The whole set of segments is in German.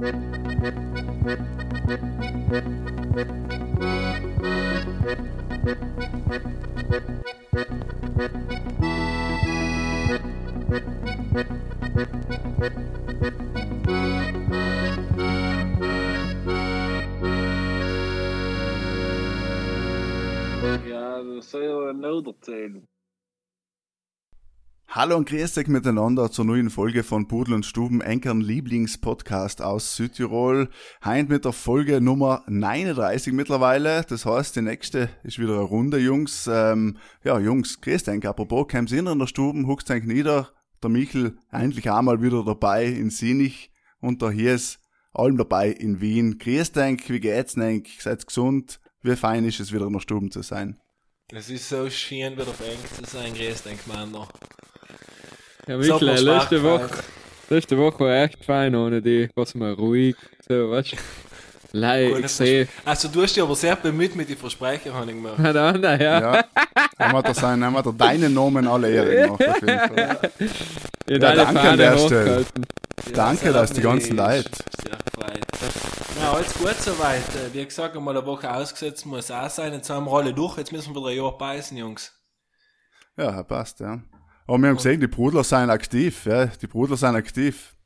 Ja, das soll ja noch erzählen. Hallo und grüß euch miteinander zur neuen Folge von Pudel und Stuben, Enkern Lieblingspodcast aus Südtirol. Heint mit der Folge Nummer 39 mittlerweile. Das heißt, die nächste ist wieder eine Runde, Jungs. Ähm, ja, Jungs, grüß euch. Apropos, kommt in der Stuben, huckt euch nieder. Der Michel endlich einmal wieder dabei in Sinich und der Hies allem dabei in Wien. Grüß euch, wie geht's euch? Seid gesund? Wie fein ist es wieder in der Stuben zu sein? Es ist so schön, wieder auf Eng zu sein, grüß dich, Mann. Ja, So, Michael, was letzte Woche, letzte Woche war echt fein ohne die. Was mal ruhig, so, weißt du. Leih, ich sehe. Also du hast dich aber sehr bemüht mit den Versprechen, habe ich gemacht. Na, da, na, ja. Ja, haben wir da sein, haben wir da deinen Namen alle Ehre gemacht, auf jeden Fall. Ja, deine danke an Fahne der Stelle. hochgehalten. Danke, dass die ganzen Leute- Sehr gefreut. Na, alles gut soweit. Äh, Wie gesagt, einmal eine Woche ausgesetzt muss auch sein. Jetzt haben wir alle durch. Jetzt müssen wir drei Jahre beißen, Jungs. Ja, passt, ja. Aber wir haben gesehen, die Brudler sind aktiv, ja. Die Brudler sind aktiv.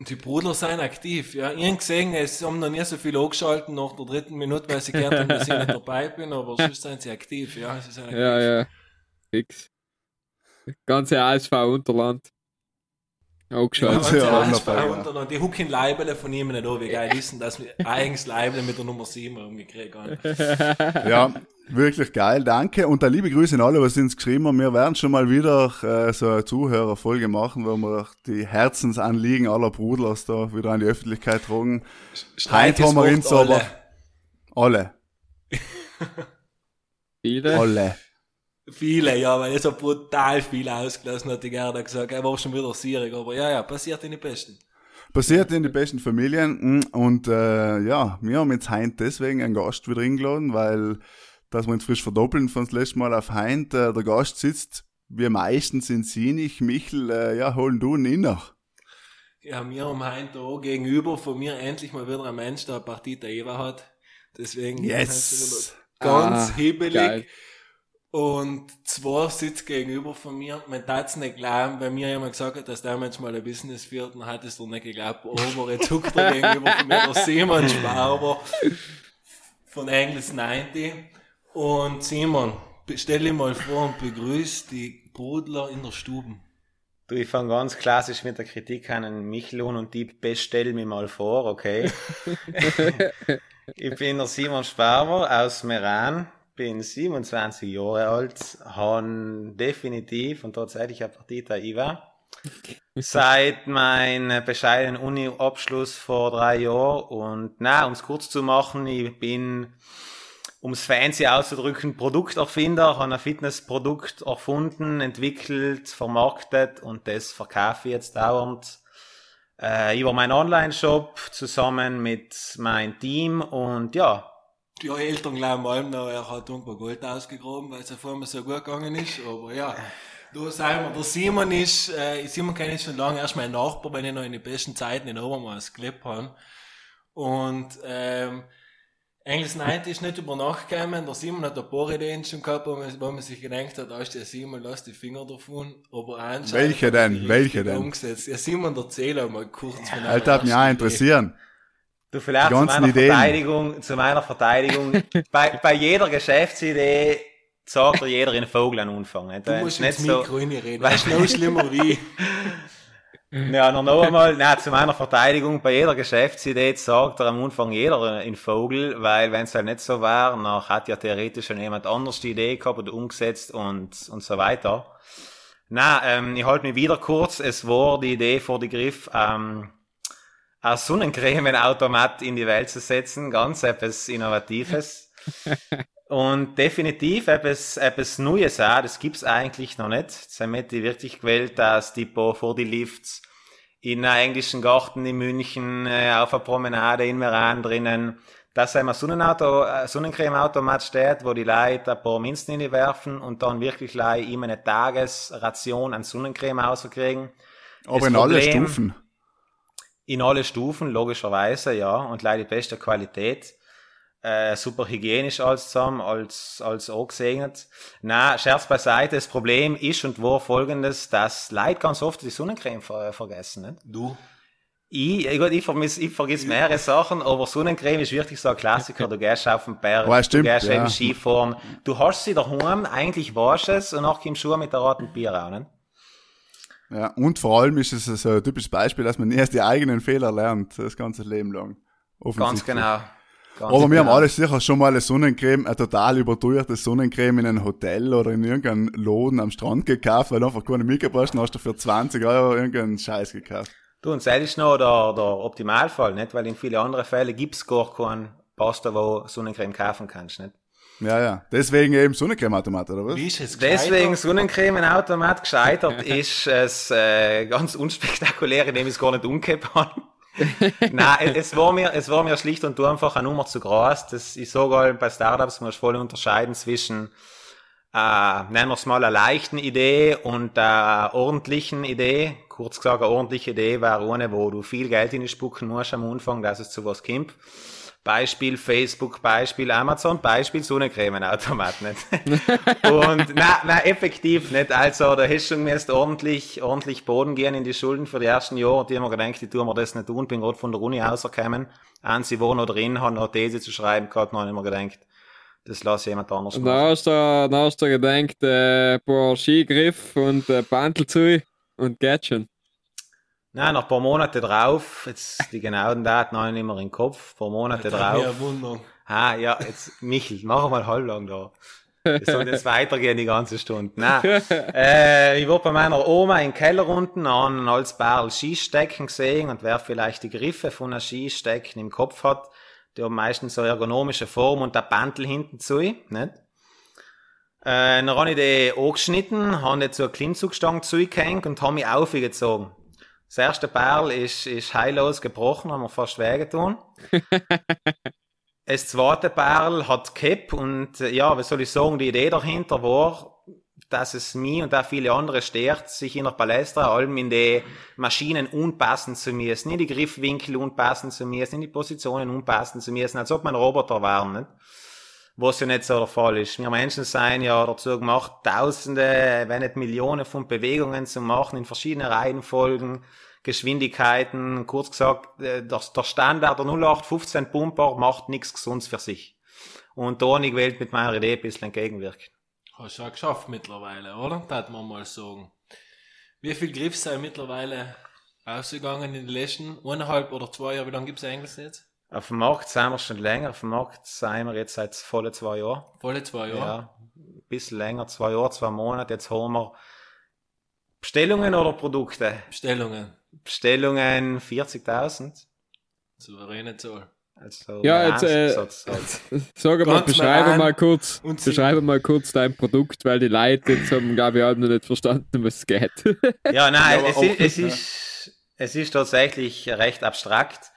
Die Brudler sind aktiv. Ja, ich habe gesehen, es haben noch nie so viel angeschaltet nach der dritten Minute, weil sie gehört haben, dass ich nicht dabei bin, aber sonst sind sie aktiv. Ja, sie sind aktiv. Ja, ja. Fix. Ganze ASV-Unterland. Auch Ja, die Ja, ja. und dann die Hucken Leibele von ihm nicht an, wie geil ist denn, dass wir eigens Leibele mit der Nummer 7 umgekriegt haben. Ja, wirklich geil, danke. Und da liebe Grüße an alle, was uns geschrieben haben. Wir werden schon mal wieder äh, so eine Zuhörerfolge machen, wo wir die Herzensanliegen aller Brudlers da wieder an die Öffentlichkeit tragen. Heute haben wir uns macht aber alle, Viele. alle. Viele, ja, weil er so brutal viel ausgelassen hat, die Gerda gesagt, er war schon wieder sierig, aber ja, ja, passiert in die Besten. Passiert in die besten Familien mm, und äh, ja, wir haben jetzt heint deswegen einen Gast wieder eingeladen, weil dass wir uns frisch verdoppeln von das letzte Mal auf heint. Äh, der Gast sitzt, wir meistens in Sinich. Michel, äh, ja, holen du ihn inner. Ja, wir haben heute da gegenüber von mir endlich mal wieder ein Mensch, der eine Partie der Eva hat. Deswegen Yes! ganz Ah, hibbelig. geil. Und zwar sitzt gegenüber von mir, man darf es nicht glauben, weil mir jemand gesagt hat, dass der Mensch mal ein Business führt, dann hat es doch nicht geglaubt, aber jetzt huckt er gegenüber von mir, der Simon Sparber von Engels 90. Und Simon, stell dich mal vor und begrüß die Brudler in der Stube. Du, ich fange ganz klassisch mit der Kritik an den Michelon und die bestell mich mal vor, okay? ich bin der Simon Sparber aus Meran, bin 27 Jahre alt, habe definitiv und tatsächlich eine Partita IVA. Seit meinem bescheidenen Uni-Abschluss vor drei Jahren. Und na, um es kurz zu machen, ich bin um es fancy auszudrücken, Produkterfinder, habe ein Fitnessprodukt erfunden, entwickelt, vermarktet und das verkaufe ich jetzt dauernd äh, über meinen Online-Shop zusammen mit meinem Team. Und ja, Die Eltern glauben allem noch, er hat irgendwo Gold ausgegraben, weil es ja vorher so gut gegangen ist, aber ja. Du sagen wir, der Simon ist, äh, Simon kenne ich schon lange, erst mein Nachbar, weil ich noch in den besten Zeiten in Obermaß gelebt habe. Und, ähm, Engels 90 ist nicht über Nacht gekommen, der Simon hat ein paar Ideen schon gehabt, wo man, wo man sich gedacht hat, da ist der Simon, lass die Finger davon, aber anscheinend Welche denn? Welche denn? Umgesetzt. Ja, Simon, erzähl mal kurz von Alter, hat mich auch ersten Idee. Du vielleicht zu meiner Ideen. Verteidigung, zu meiner Verteidigung, bei, bei jeder Geschäftsidee sagt dir jeder in Vogel an Anfang. nicht? Du musst nicht so, Mikro reinreden, Weil- das ist noch schlimmer wie. Ja, noch, noch einmal, nein, zu meiner Verteidigung, bei jeder Geschäftsidee sagt er am Anfang jeder in Vogel, weil wenn es halt nicht so war, dann hat ja theoretisch schon jemand anders die Idee gehabt oder umgesetzt und, und so weiter. Na, ähm, ich halte mich wieder kurz, es war die Idee vor die Griff, ähm, ein Sonnencreme-Automat in die Welt zu setzen, ganz etwas Innovatives. Und definitiv etwas, etwas Neues auch, das gibt's eigentlich noch nicht. Damit ich wirklich gewählt, dass die vor die Lifts in einem englischen Garten in München, äh, auf einer Promenade in Meran drinnen, dass einmal Sonnenauto, äh, Sonnencreme-Automat steht, wo die Leute ein paar Minzen in die werfen und dann wirklich Leute immer eine Tagesration an Sonnencreme auskriegen. Aber Das in alle Problem- Stufen. In alle Stufen, logischerweise, ja, und leider die beste Qualität. Äh, super hygienisch alles zusammen, als, als angesegnet. Na, Scherz beiseite, das Problem ist und war folgendes, dass Leute ganz oft die Sonnencreme ver vergessen, nicht? Du? Ich, ich, gut, ich, vermiss, ich vergiss mehrere Sachen, aber Sonnencreme ist wirklich so ein Klassiker. Du gehst auf den Berg, Oh, stimmt, du gehst ja. eben Skifahren, du hast sie daheim, eigentlich waschst es und nachher kommst du mit der roten Bier auch, nicht? Ja, und vor allem ist es so ein typisches Beispiel, dass man nie erst die eigenen Fehler lernt, das ganze Leben lang. Ganz genau. Ganz Aber wir haben genau. alle sicher schon mal eine Sonnencreme, eine total überteuerte Sonnencreme in einem Hotel oder in irgendeinem Laden am Strand gekauft, weil du einfach keine mitgebracht hast, hast du für 20 Euro irgendeinen Scheiß gekauft. Du, und das ist noch der, der Optimalfall, nicht? Weil in viele andere Fälle gibt's gar keinen Pasta, wo Sonnencreme kaufen kannst, nicht? Ja, ja. Deswegen eben Sonnencremeautomat, oder was? Wie ist es Deswegen gescheitert? Sonnencremeautomat gescheitert ist es äh, ganz unspektakulär, indem ich es gar nicht umgekehrt habe. Nein, es war mir, es war mir schlicht und einfach eine Nummer zu groß. Das, sage all, bei Startups muss voll unterscheiden zwischen, äh, nennen wir es mal, einer leichten Idee und einer ordentlichen Idee. Kurz gesagt, eine ordentliche Idee wäre eine, wo du viel Geld in die spucken musst am Anfang, dass es zu was kommt. Beispiel Facebook, Beispiel Amazon, Beispiel Sonnencremenautomat, nicht? Und, na, na, effektiv nicht. Also, da hast du schon müsst ordentlich, ordentlich Boden gehen in die Schulden für die ersten Jahre. Die haben mir gedacht, die tun wir das nicht tun. Bin gerade von der Uni rausgekommen. Eins, ich war noch drin, habe noch These zu schreiben gehabt, noch immer gedacht, das lasse ich jemand anders Und machen. dann hast du, dann hast du gedacht, äh, paar Skigriff und äh, Bandel zu und geht schon. Nein, nach ein paar Monate drauf, jetzt die genauen Daten habe ich nicht mehr im Kopf, ein paar Monate drauf. Ah, ja, jetzt, Michel, mach mal halblang da. Das soll jetzt weitergehen die ganze Stunde. Nein. Äh, ich war bei meiner Oma im Keller unten an als Barrel Skistecken gesehen und wer vielleicht die Griffe von einer Skistecken im Kopf hat, die haben meistens so ergonomische Form und der Bandel hinten zu, nicht? Äh, dann habe ich die angeschnitten, habe die zur Klimmzugstange zugehängt und habe mich aufgezogen. Das erste Perl ist, ist heillos gebrochen, haben wir fast wehgetan. Das zweite Perl hat Cap und äh, ja, was soll ich sagen, die Idee dahinter war, dass es mich und auch viele andere stört, sich in der Palästra allem in die Maschinen unpassen zu müssen, in die Griffwinkel unpassen zu müssen, in die Positionen unpassen zu müssen, als ob man Roboter wären, nicht? Was ja nicht so der Fall ist. Wir Menschen seien ja dazu gemacht, Tausende, wenn nicht Millionen von Bewegungen zu machen in verschiedenen Reihenfolgen, Geschwindigkeiten. Kurz gesagt, äh, der, der Standard der 0815 Pumper macht nichts Gesundes für sich. Und da habe ich gewählt mit meiner Idee ein bisschen entgegenwirken. Hast du auch geschafft mittlerweile, oder? Das man mal sagen. Wie viel Griff sind mittlerweile ausgegangen in den letzten eineinhalb oder zwei Jahren? Wie lange gibt es eigentlich jetzt? Auf dem Markt sind wir schon länger. Auf dem Markt sind wir jetzt seit volle zwei Jahren. Volle zwei Ja. Jahre? ein bisschen länger, zwei Jahre, zwei Monate. Jetzt haben wir Bestellungen oder Produkte? Bestellungen. Bestellungen 40.000. Souveräne Zahl. Also, Ja, jetzt, äh. Sag mal, beschreibe mal kurz, beschreibe mal kurz dein Produkt, weil die Leute jetzt haben, glaube ich, auch noch nicht verstanden, was es geht. Ja, nein, es, ist, es, ja. ist, es ist tatsächlich recht abstrakt.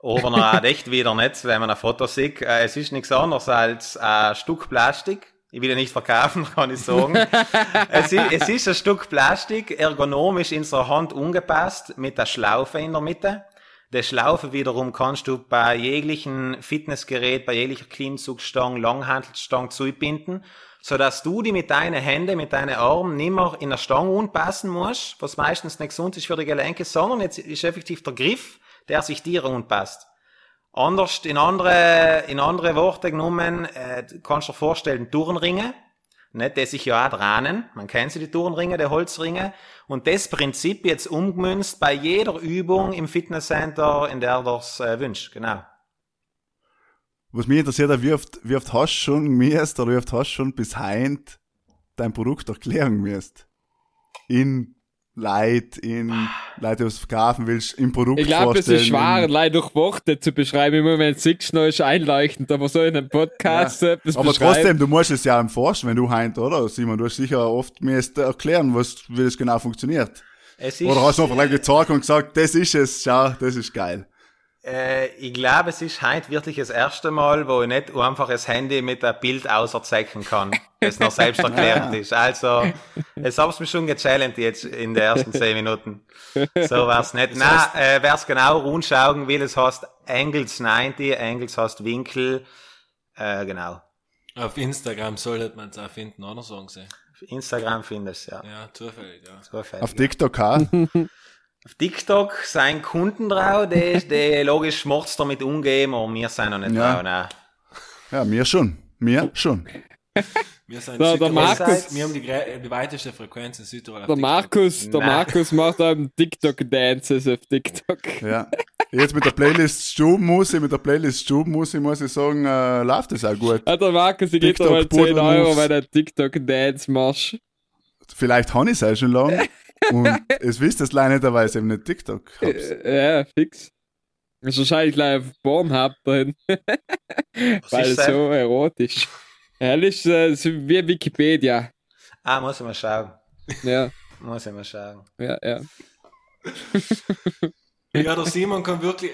Aber noch auch echt wieder nicht, wenn man ein Foto sieht. Äh, Es ist nichts anderes als ein Stück Plastik. Ich will ja nicht verkaufen, kann ich sagen. es, ist, es ist ein Stück Plastik, ergonomisch in so Hand ungepasst, mit der Schlaufe in der Mitte. Die Schlaufe wiederum kannst du bei jeglichen Fitnessgerät, bei jeglicher Klimmzugstange, Langhantelstange zubinden, so dass du die mit deinen Händen, mit deinen Armen nimmer in der Stange unpassen musst, was meistens nicht gesund ist für die Gelenke, sondern jetzt ist effektiv der Griff, der sich dir unpasst. Anders, in andere, in andere Worte genommen, äh, du kannst dir vorstellen, Turnringe, nicht, die sich ja auch drahnen. Man kennt sie, die Turnringe, die Holzringe. Und das Prinzip jetzt umgemünzt bei jeder Übung im Fitnesscenter, in der du es äh, wünscht. Genau. Was mich interessiert, wie oft, wie oft hast du schon gemäßt oder wie oft hast du schon bis heint dein Produkt erklären müsst? In Leid, in Leute, du verkaufen willst, im Produkt Ich glaube, es ist schwer, leider durch Worte zu beschreiben. Im Moment siehst du noch, ist einleuchtend, aber so in einem Podcast Ja. etwas Aber beschreiben. trotzdem, du musst es ja forschen, wenn du heint, oder? Simon, du hast sicher oft mir erklären, was, wie das genau funktioniert. Es ist, Oder hast du einfach gleich gezeigt und gesagt, das ist es, schau, das ist geil. Äh, ich glaube, es ist heute wirklich das erste Mal, wo ich nicht einfach das Handy mit einem Bild auserzeichnen kann, das noch selbst erklärt ist. Also, es hab's mir schon gechallenged jetzt in den ersten zehn Minuten. So war's nicht. Nein, äh, wer's genau rundschauen will, es heißt Angles 90, Angles heißt Winkel, äh, genau. Auf Instagram sollte man es auch finden, oder sagen sie? Auf Instagram findest du ja. Ja, zufällig, ja. Zufällig. Auf TikTok auch. Auf TikTok sind Kunden drauf, die, die logisch Schmutz damit umgehen, aber wir sind noch nicht Ja. drauf. Nein. Ja, mir schon. Mir schon. Wir sind Der- der Markus- wir haben die, die weiteste Frequenz in Südtirol. Der. Markus, der Nein. Markus macht einem TikTok-Dances auf TikTok. Ja. Jetzt mit der Playlist Stubenmusik, mit der Playlist Stubenmusik muss ich sagen, äh, läuft das auch gut. Ja, der Markus, ich gebe dir mal TikTok 10 Pudel Euro, wenn du TikTok-Dance machst. Vielleicht habe ich es auch schon lange. Und es wisst das leider nicht, weil ich eben nicht TikTok hab's. Äh, Ja, fix. Ist wahrscheinlich gleich auf Pornhub drin. Weil es das? so erotisch. Ja, das ist äh, wie Wikipedia. Ah, muss ich mal schauen. Ja, Muss ich mal schauen. ja, ja. Ja, der Simon kann wirklich,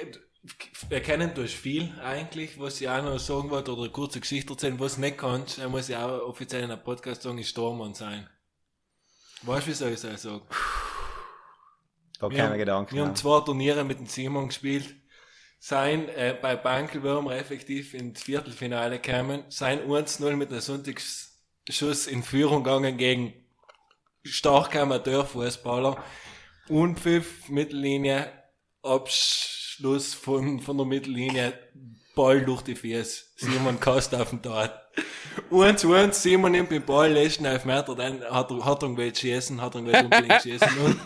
erkennen durch viel eigentlich, was ich auch noch sagen wollte, oder eine kurze Geschichte erzählen, was nicht kannst. Er muss ja auch offiziell in einem Podcast sagen, ist Stormann sein. Weißt du, wie soll ich das sagen? Gar keine haben- Gedanken. Wir haben mehr. zwei Turniere mit dem Simon gespielt. Sein äh, bei Bankelwürm effektiv ins Viertelfinale kamen. Sein 1-0 mit einem Sonntagsschuss in Führung gegangen gegen starke Amateurfußballer. Unpfiff, Mittellinie, Abschluss von, von der Mittellinie, Ball durch die Füße. Simon Kast auf den Tat. 1-1, Simon nimmt den Ball, lässt ihn auf Meter, dann hat er, hat er ihn gewählt schießen, hat er ihn gewählt unbedingt schießen. Und,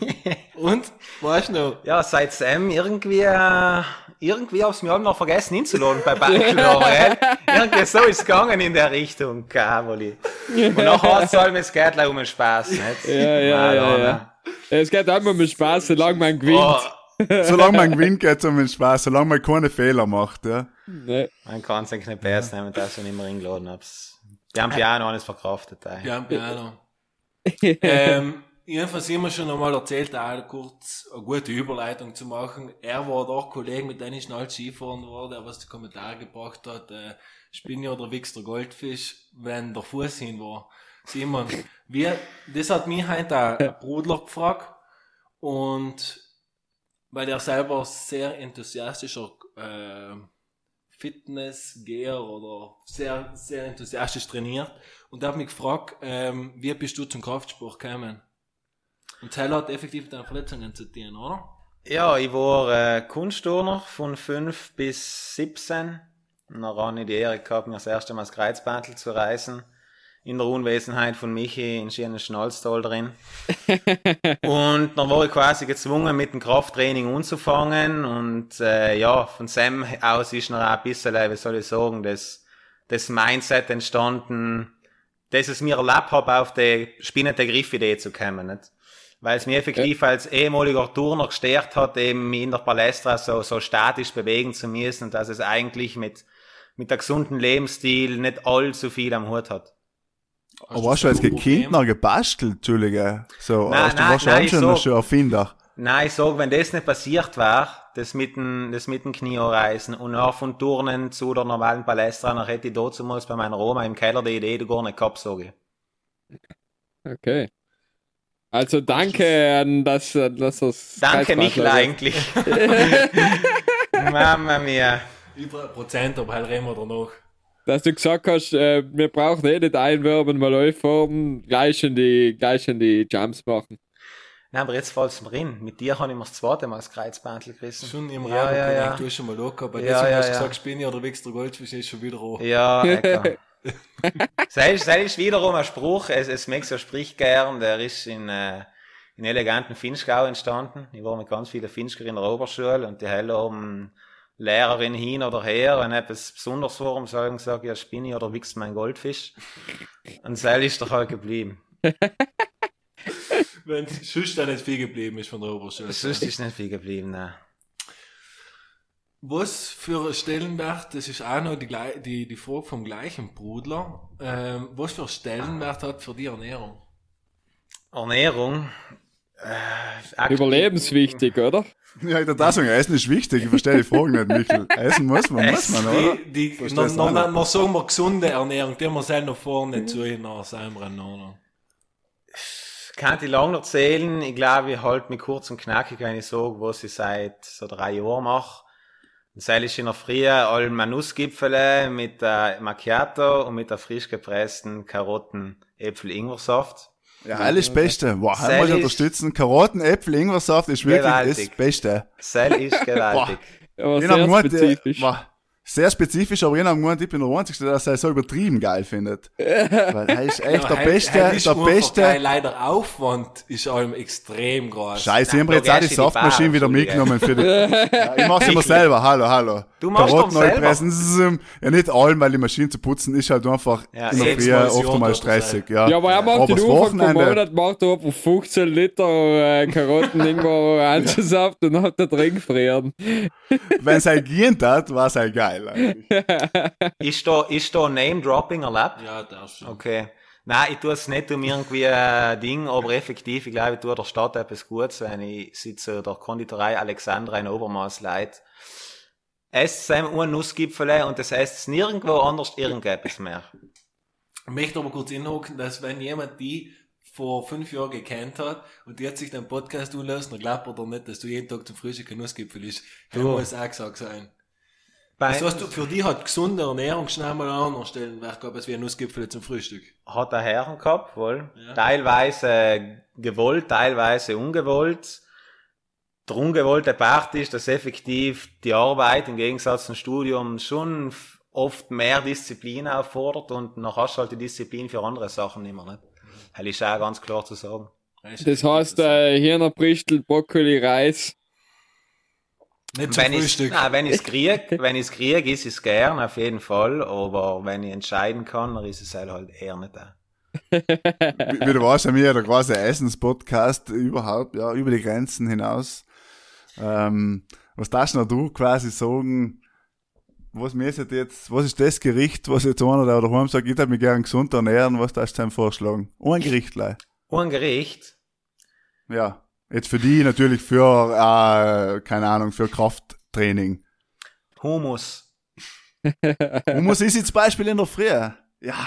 und, weißt du noch? Ja, seit Sam irgendwie, äh, irgendwie hab's mir auch noch vergessen hinzuladen bei Bankelor, ey. Irgendwie so ist es gegangen in der Richtung, Kaboli. Und nachher soll mir das Geld um den Spaß, nicht? Ja, ja, ja, ja. Es geht immer mit Spaß, solange man gewinnt. Oh, Solange man gewinnt, geht es um den Spaß, solange man keine Fehler macht. Ja. Ne. man kann es nicht besser nehmen, dass ich nicht mehr eingeladen hab's. Die haben ja auch noch alles verkraftet, ey. Ja, Piano. ähm, jedenfalls immer schon einmal erzählt, auch kurz eine gute Überleitung zu machen. Er war doch Kollege, mit dem ich schnell Skifahren war, der was die Kommentare gebracht hat, äh, Spinne oder Wichs der Goldfisch, wenn der Fuß hin war. Simon, wir, das hat mich heute auch ein Brudler gefragt und weil er selber sehr enthusiastischer äh, Fitnessgeher oder sehr, sehr enthusiastisch trainiert. Und hat mich gefragt, ähm, wie bist du zum Kraftsport gekommen? Und Teil hat effektiv mit deinen Verletzungen zu tun, oder? Ja, ich war äh, Kunstturner von 5 bis 17. Und dann habe ich die Ehre gehabt, mir das erste Mal das Kreuzbandel zu reißen. In der Unwesenheit von Michi in schönen Schnalztal drin. und dann war ich quasi gezwungen, mit dem Krafttraining anzufangen. Und äh, ja, von Sam aus ist noch ein bisschen, äh, wie soll ich sagen, das, das Mindset entstanden, dass es mir erlaubt habe, auf die spinnende Griffidee zu kommen. Nicht? Weil es mir effektiv als ehemaliger Turner gestärkt hat, eben mich in der Palästra so, so statisch bewegen zu müssen dass es eigentlich mit, mit der gesunden Lebensstil nicht allzu viel am Hut hat. Aber hast du als Kind noch gebastelt, Entschuldige? So, Nein, hast du nein, schon so- schon Erfinder. Nein, ich sag, wenn das nicht passiert war, das mit dem, das mit dem Knie reißen und auch von Turnen zu der normalen Palästra, dann hätte ich damals bei meiner Oma im Keller die Idee gar nicht gehabt, sage ich. Okay. Also danke an das, an das, das Danke, Michel, also, eigentlich. Mama mia. Über Prozent, aber halt reden wir danach. Dass du gesagt hast, äh, wir brauchen eh nicht einwerben, mal auffahren, gleich in die, gleich in die Jumps machen. Nein, aber jetzt fällt's mir rein. Mit dir habe ich mir das zweite Mal das Kreuzbandel gerissen. Schon im Ja, Rahmen, ja, ja. du hast schon mal locker, bei Ja, ja, ja, hast du ja. gesagt, Spinne oder Wichs der Goldfisch ist schon wieder an. Ja, ist, das ist wiederum ein Spruch, es, es Max ja spricht gern, der ist in, äh, in eleganten Finchgau entstanden. Ich war mit ganz vielen Finchker in der Oberschule und die haben Lehrerin hin oder her, wenn etwas Besonderes war, haben sie halt gesagt, ja, spinne ich oder wichst mein Goldfisch. Und so ist doch halt geblieben. Wenn sonst da nicht viel geblieben ist von der Oberschule. Sonst ist nicht viel geblieben, ne. Was für Stellenwert, das ist auch noch die, die, die Frage vom gleichen Brudler, ähm, was für Stellenwert hat für die Ernährung? Ernährung, Aktiv- Überlebenswichtig, oder? Ja, ich dachte auch sagen, Essen ist wichtig. Ich verstehe die Frage nicht, Michael. Essen muss man, muss man, oder? Die, die, Verstehst noch, noch, noch, noch sagen wir gesunde Ernährung, die wir selber noch vorne zu in nach seinem Rennen, oder? kann ich lange erzählen. Ich glaube, ich halte mich kurz und knackig, wenn ich sage, was ich seit so drei Jahren mache. Das ist in der Früh alle Nussgipfel mit der Macchiato und mit der frisch gepressten Karotten, Äpfel, Ingwersaft. Ja, alles Beste. Wow, wir ist- unterstützen. Karotten, Äpfel, Ingwersaft ist wirklich Gewaltig. das Beste. Sel ist gewaltig. Aber Ich sehr hab gemeint, äh, spezifisch. Sehr spezifisch, aber ich habe gemeint, ich bin der Einzige, der das so übertrieben geil findet. Weil er ist echt der heil- Beste, ist der Beste. Leider Aufwand ist allem extrem groß. Scheiße, ich habe Da jetzt auch die Bar, wieder mitgenommen für die. Ja, ich mach's immer selber, hallo, hallo. Du machst Karotten doch selber? einpressen, zzz, Ja, nicht allem, weil die Maschine zu putzen ist halt einfach Ja, in der Früh oft einmal stressig. Ja, Ja, aber er macht Aber den Anfang vom Wochenende- Monat, macht er einfach 15 Liter äh, Karotten irgendwo Orangensaft und hat den drin frieren. Wenn es halt gehen hat, war es halt geil. Eigentlich. Ist da, ist da Name-Dropping erlaubt? Ja, das schon. Okay. Nein, ich tue es nicht um irgendwie ein Ding, aber effektiv, ich glaube, ich tue der Stadt etwas Gutes, wenn ich sitze der Konditorei Alexandra in Obermaß leid. Esst zusammen einen Nussgipfel und das esst nirgendwo anders irgendetwas mehr. Ich möchte aber kurz inhocken, dass wenn jemand die vor fünf Jahren gekannt hat und die hat sich den Podcast anlässt, dann glaubt er doch nicht, dass du jeden Tag zum Frühstück ein Nussgipfel isst. Du. muss auch gesagt sein. Bei, Das heißt, du- für die hat gesunde Ernährung schnell mal an anderen Stellen gehabt, als wie ein Nussgipfel zum Frühstück. hat er Herren gehabt, wohl. Ja. Teilweise gewollt, teilweise ungewollt. Der ungewollte Part ist, dass effektiv die Arbeit im Gegensatz zum Studium schon oft mehr Disziplin auffordert und dann hast du halt die Disziplin für andere Sachen nicht mehr. Nicht? Das ist auch ganz klar zu sagen. Das heißt, äh, Hirnerbristel, Brokkoli, Reis. Nicht zum Wenn ich, Frühstück. nein, wenn ich es krieg, wenn ich es krieg, ist es gern, auf jeden Fall, aber wenn ich entscheiden kann, dann ist es halt eher nicht da. Wie, wie du weißt, haben wir ja der große Essenspodcast überhaupt, ja, über die Grenzen hinaus. Ähm, was darfst noch du quasi sagen, was müsstet jetzt, was ist das Gericht, was jetzt einer, der daheim sagt, ich würde mich gern gesund ernähren, was darfst du ihm vorschlagen? Ein Gerichtlei. Ein Gericht, Ja. Jetzt für die natürlich für, äh, keine Ahnung, für Krafttraining. Hummus. Hummus ist jetzt Beispiel in der Früh. Ja,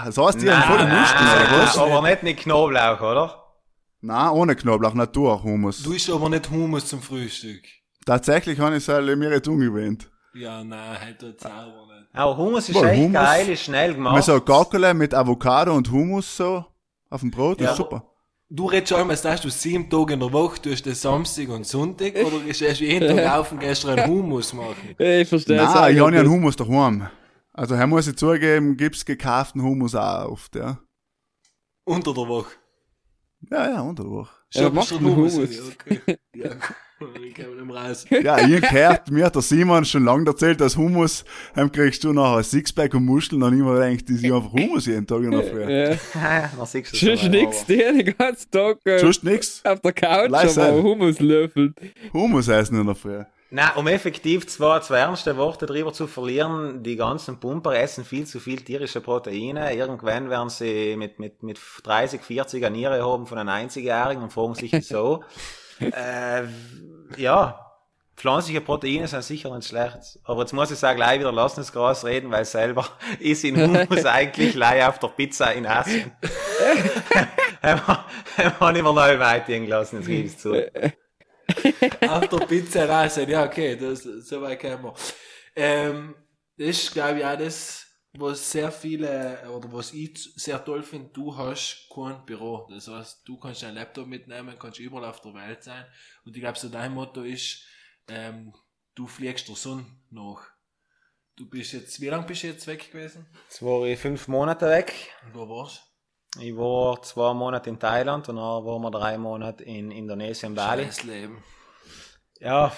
das heißt, die haben voll den Muskeln, oder was? aber nicht mit Knoblauch, oder? Nein, ohne Knoblauch, Natur-Hummus. Du isst aber nicht Hummus zum Frühstück. Tatsächlich habe ich es halt mir jetzt umgewöhnt. Ja, nein, halt tut's auch nicht. Aber Hummus ist Boah, echt Hummus- geil, ist schnell gemacht. so Gackele mit Avocado und Hummus so auf dem Brot, Ja. ist super. Du redest schon einmal, dass du sieben Tage in der Woche tust, das Samstag und Sonntag, oder gehst du jeden Tag auf und gehst einen Hummus machen? Ich verstehe es auch Nein, ich habe einen Hummus daheim. Also, hier muss ich zugeben, gibt's gekauften Hummus auch oft, ja. Unter der Woche. Ja, ja, unter der Woche. Ja, Schon macht schon einen Hummus. Hummus. Okay. ja, ich. Ja, ich gehört, mir hat der Simon schon lange erzählt, dass Hummus, dann kriegst du nachher ein Sixpack und Muscheln und immer denkt, die sind einfach Hummus jeden Tag in der Früh. Ja. Dann siehst du nix, der den ganzen Tag äh, nix. auf der Couch Leise. aber Hummus löffelt. Hummus essen in der Früh. Nein, um effektiv zwei, zwei ernste Worte drüber zu verlieren, die ganzen Pumper essen viel zu viel tierische Proteine. Irgendwann werden sie mit, mit, mit 30, 40 eine Niere haben von einem Einzigjährigen und fragen sich wieso. Äh, ja, pflanzliche Proteine sind sicher nicht schlecht. Aber jetzt muss ich sagen, gleich wieder lassen es Gras reden, weil selber ist in Hummus eigentlich gleich auf der Pizza in Asien. Haben wir noch weit gehen gelassen, jetzt gebe ich zu. Auf der Pizza raus. Ja, okay, das, so weit können wir. Ähm, das ist, glaube ich, auch das, was sehr viele, oder was ich sehr toll finde, du hast kein Büro. Das heißt, du kannst deinen Laptop mitnehmen, kannst überall auf der Welt sein. Und ich glaube, so dein Motto ist, ähm, du fliegst der Sonne nach. Du bist jetzt, wie lange bist du jetzt weg gewesen? Jetzt war ich fünf Monate weg. Und Wo warst Ich war zwei Monate in Thailand und dann waren wir drei Monate in Indonesien, Bali. Scheiß Leben. Ja,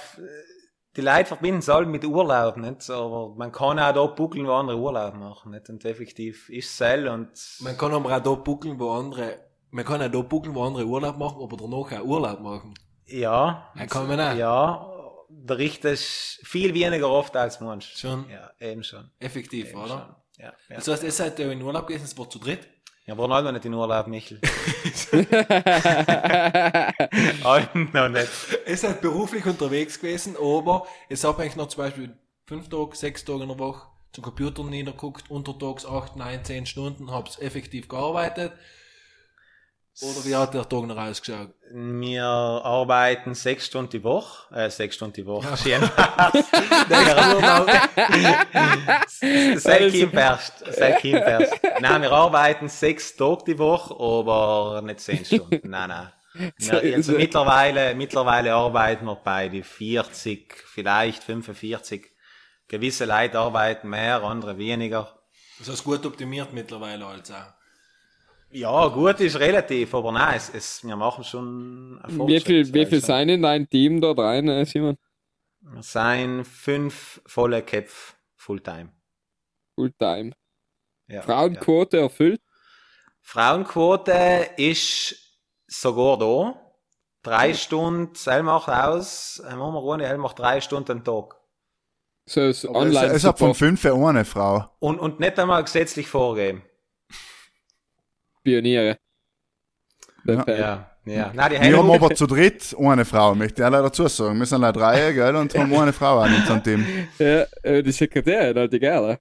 die Leute verbinden es alle mit Urlaub, nicht? Aber man kann auch da buckeln, wo andere Urlaub machen, nicht? Und effektiv ist es sel und Man kann aber auch da buckeln, wo andere, man kann auch da buckeln, wo andere Urlaub machen, aber danach auch Urlaub machen. ja, Ja, kann man auch. ja, der Richter ist viel weniger oft als manch. Schon. Ja, eben schon. Effektiv, Eben oder? schon. Ja, ja. Das heißt, ihr seid in Urlaub gewesen, es war zu dritt. Ja, war noch nicht in Urlaub, Michel. Alten noch nicht. Ihr seid beruflich unterwegs gewesen, aber es habt eigentlich noch zum Beispiel fünf Tage, sechs Tage in der Woche zum Computer niederguckt, untertags acht, neun, zehn Stunden, habt effektiv gearbeitet. Oder wie hat der Tag noch ausgeschaut? Wir arbeiten sechs Stunden die Woche, äh, sechs Stunden die Woche. Schön. Sei Kim perst, sei Kim perst. Nein, wir arbeiten sechs Tage die Woche, aber nicht zehn Stunden. Nein, nein. Wir, also mittlerweile, mittlerweile arbeiten wir bei die 40, vielleicht 45. Gewisse Leute arbeiten mehr, andere weniger. Das heißt gut optimiert mittlerweile als auch. Ja, gut ist relativ, aber nein, es, es, wir machen schon Wie viel, wie viel sein in dein Team dort rein, äh, Simon? Sind fünf volle Köpfe Fulltime. Fulltime. Ja, Frauenquote ja. erfüllt? Frauenquote ist sogar da. Drei Stunden, El macht aus, machen wir Runde, El macht drei Stunden am Tag. So ist online. Es, es hat von fünf eine Frau. Und, und nicht einmal gesetzlich vorgeben. Pioniere. Ja, ja. ja. Nein, die wir haben aber zu dritt eine Frau, möchte ich leider dazu sagen. Wir sind leider drei, gell, und haben eine Frau an unserem Team. Ja, äh, die Sekretärin, halt die Gerda.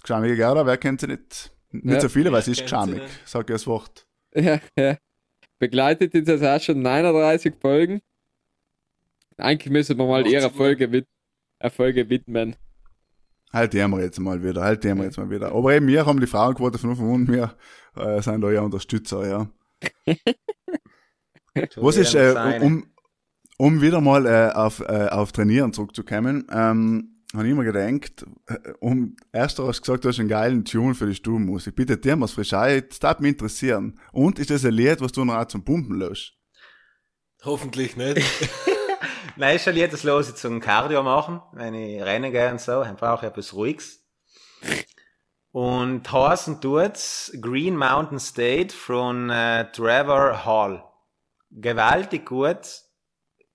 Geschamige Gerda, wer kennt sie nicht? Nicht Ja. so viele, weil sie ist geschamig. Sag ich das Wort. Ja, ja. Begleitet uns jetzt auch schon 39 Folgen. Eigentlich müssen wir mal ihrer. Folge, wid Folge widmen. Halt die haben wir jetzt mal wieder, halt die haben wir jetzt mal wieder. Aber eben, wir haben die Frauenquote von Anfang an, wir äh, sind da ja Unterstützer, ja. Was ist, äh, um, um wieder mal äh, auf, äh, auf Trainieren zurückzukommen, ähm, habe ich immer gedacht, äh, um, erst hast du gesagt, du hast einen geilen Tune für die Stubenmusik. Bitte, dir was frisch ein, das darf mich interessieren. Und ist das ein Lied, was du noch auch zum Pumpen löst? Hoffentlich nicht. Nein, ist schon jedes los jetzt zum Cardio machen, wenn ich rennen gehe und so, dann brauche ich etwas Ruhiges. Und heißen tut's Green Mountain State von äh, Trevor Hall. Gewaltig gut,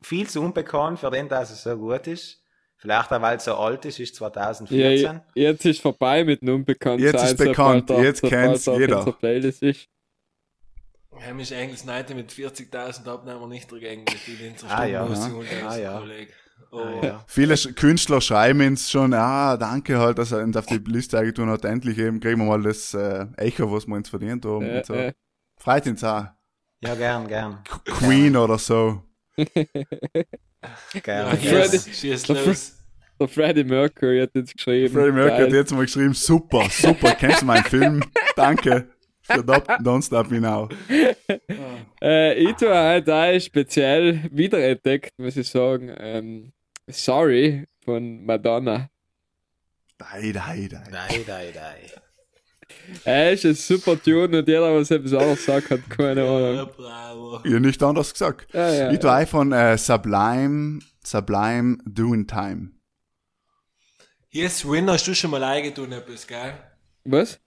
viel zu unbekannt für den, dass es so gut ist. Vielleicht auch, weil es so alt ist, ist 2014. Ja, jetzt ist vorbei mit dem Unbekannten. Jetzt ist bekannt, jetzt kennt's jeder. Playlist ist. Wir haben mich eigentlich Neite mit 40.000 Abnehmern nicht dagegen, wie viel in Ah, ja. Ja. und Ah, ja. Kollege. Ah, Oh, ja. Viele Künstler schreiben uns schon, ah, danke halt, dass er uns auf die Liste eingetun hat. Endlich eben kriegen wir mal das äh, Echo, was wir uns verdient haben. Äh, und so. äh. Freut uns auch. ja, gern, gern. Queen oder so. Ja, gern. ist, schieß der los. Der Freddie Mercury hat jetzt geschrieben. Freddie Mercury hat jetzt mal geschrieben, super, super, kennst du meinen Film? Danke für Don't Don't Stop Me Now. Äh, ich tue halt auch speziell wiederentdeckt, muss ich sagen. Ähm, Sorry von Madonna. Dei, dei, dei. Nein, nein, nein. Er ist ein super Tune und jeder, was etwas anderes sagt, hat keine Ja, Ahnung. bravo. Ich hab nicht anders gesagt. Ja, ja, ich tue auch von äh, Sublime, Sublime Doing Time. Hier ist Win, hast du schon mal eingetun, etwas, gell? Was?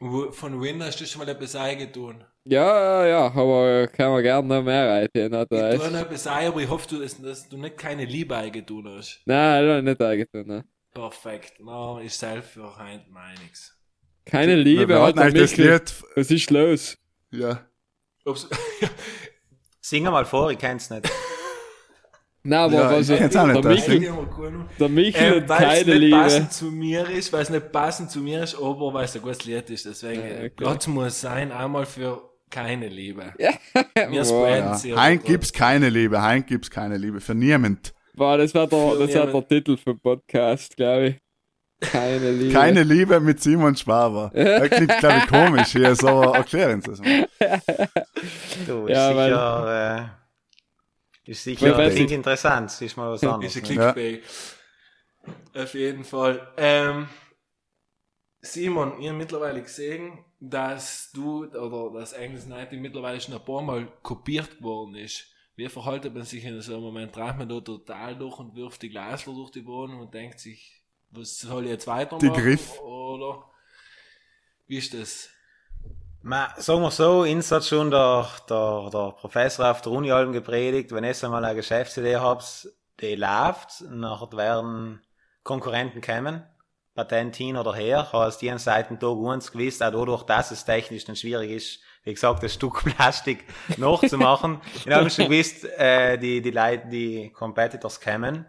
Wo- Von Win hast du schon mal etwas eingetun. Ja, ja, aber kann man gerne noch mehr reiten. Hat Ich tue etwas ein, aber ich hoffe, du, dass, dass du nicht keine Liebe eingetun hast. Nein, hat er nicht eingetan. Ne? Perfekt. Na, ich selbst für heute meinix. Keine Liebe, Alter, eigentlich das. Lied, Was ist los? ja. Ob's, Sing mal vor, ich kenn's nicht. Nein, aber Ja, was ich kenn's auch nicht, der, das Michel, der Michel ähm, hat weil es keine nicht Liebe. passend zu mir ist, weil es nicht passend zu mir ist, aber weil es ein gutes Lied ist. Deswegen, Ja, okay. Platz muss sein, einmal für keine Liebe. Ja, Wir boah, spreaden Ja. sie. Heint gibt's keine Liebe, Heint gibt's keine Liebe. Für niemand. Boah, das war der, Für das war der. Titel vom Podcast, glaube ich. Keine Liebe. Keine Liebe mit Simon Schwaber. Das klingt, glaube ich, komisch hier, so erklären Sie es mal. Du, ist Ja, weil- sicher, äh, ist sicher, weiß klingt interessant, ist mal was anderes. Ist ein ne? Clickbait. Auf jeden Fall. Ähm, Simon, ihr habt mittlerweile gesehen, dass du oder dass Agnes Nighting mittlerweile schon ein paar Mal kopiert worden ist. Wie verhaltet man sich in so einem Moment? Dreht man da total durch und wirft die Glasler durch die Wohnung und denkt sich, was soll ich jetzt weitermachen? Die Griff. Oder wie ist das? Ma, sagen wir so, uns hat schon der, der, der Professor auf der Uni allem gepredigt, wenn ihr einmal eine Geschäftsidee habt, die läuft, nachher werden Konkurrenten kommen, Patent hin oder her, habe aus diesen Seiten Tag uns gewusst, auch dadurch, dass es technisch dann schwierig ist, wie gesagt, das Stück Plastik nachzumachen. ich habe schon gewusst, äh, die, die Leute, die Competitors kämen.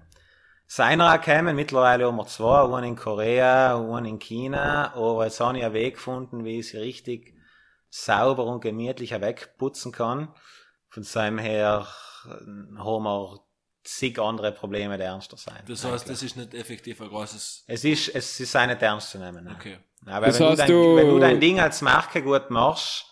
Seiner kämen, mittlerweile haben wir zwei, einen in Korea, einen in China, aber jetzt habe ich einen Weg gefunden, wie ich sie richtig sauber und gemütlich wegputzen kann. Von seinem her äh, haben wir zig andere Probleme, die ernster sein. Das heißt, das ist nicht effektiv ein großes. Es ist, es ist auch nicht ernst zu nehmen. Ne? Okay. Aber Das wenn, du dein, du- wenn du dein Ding als Marke gut machst,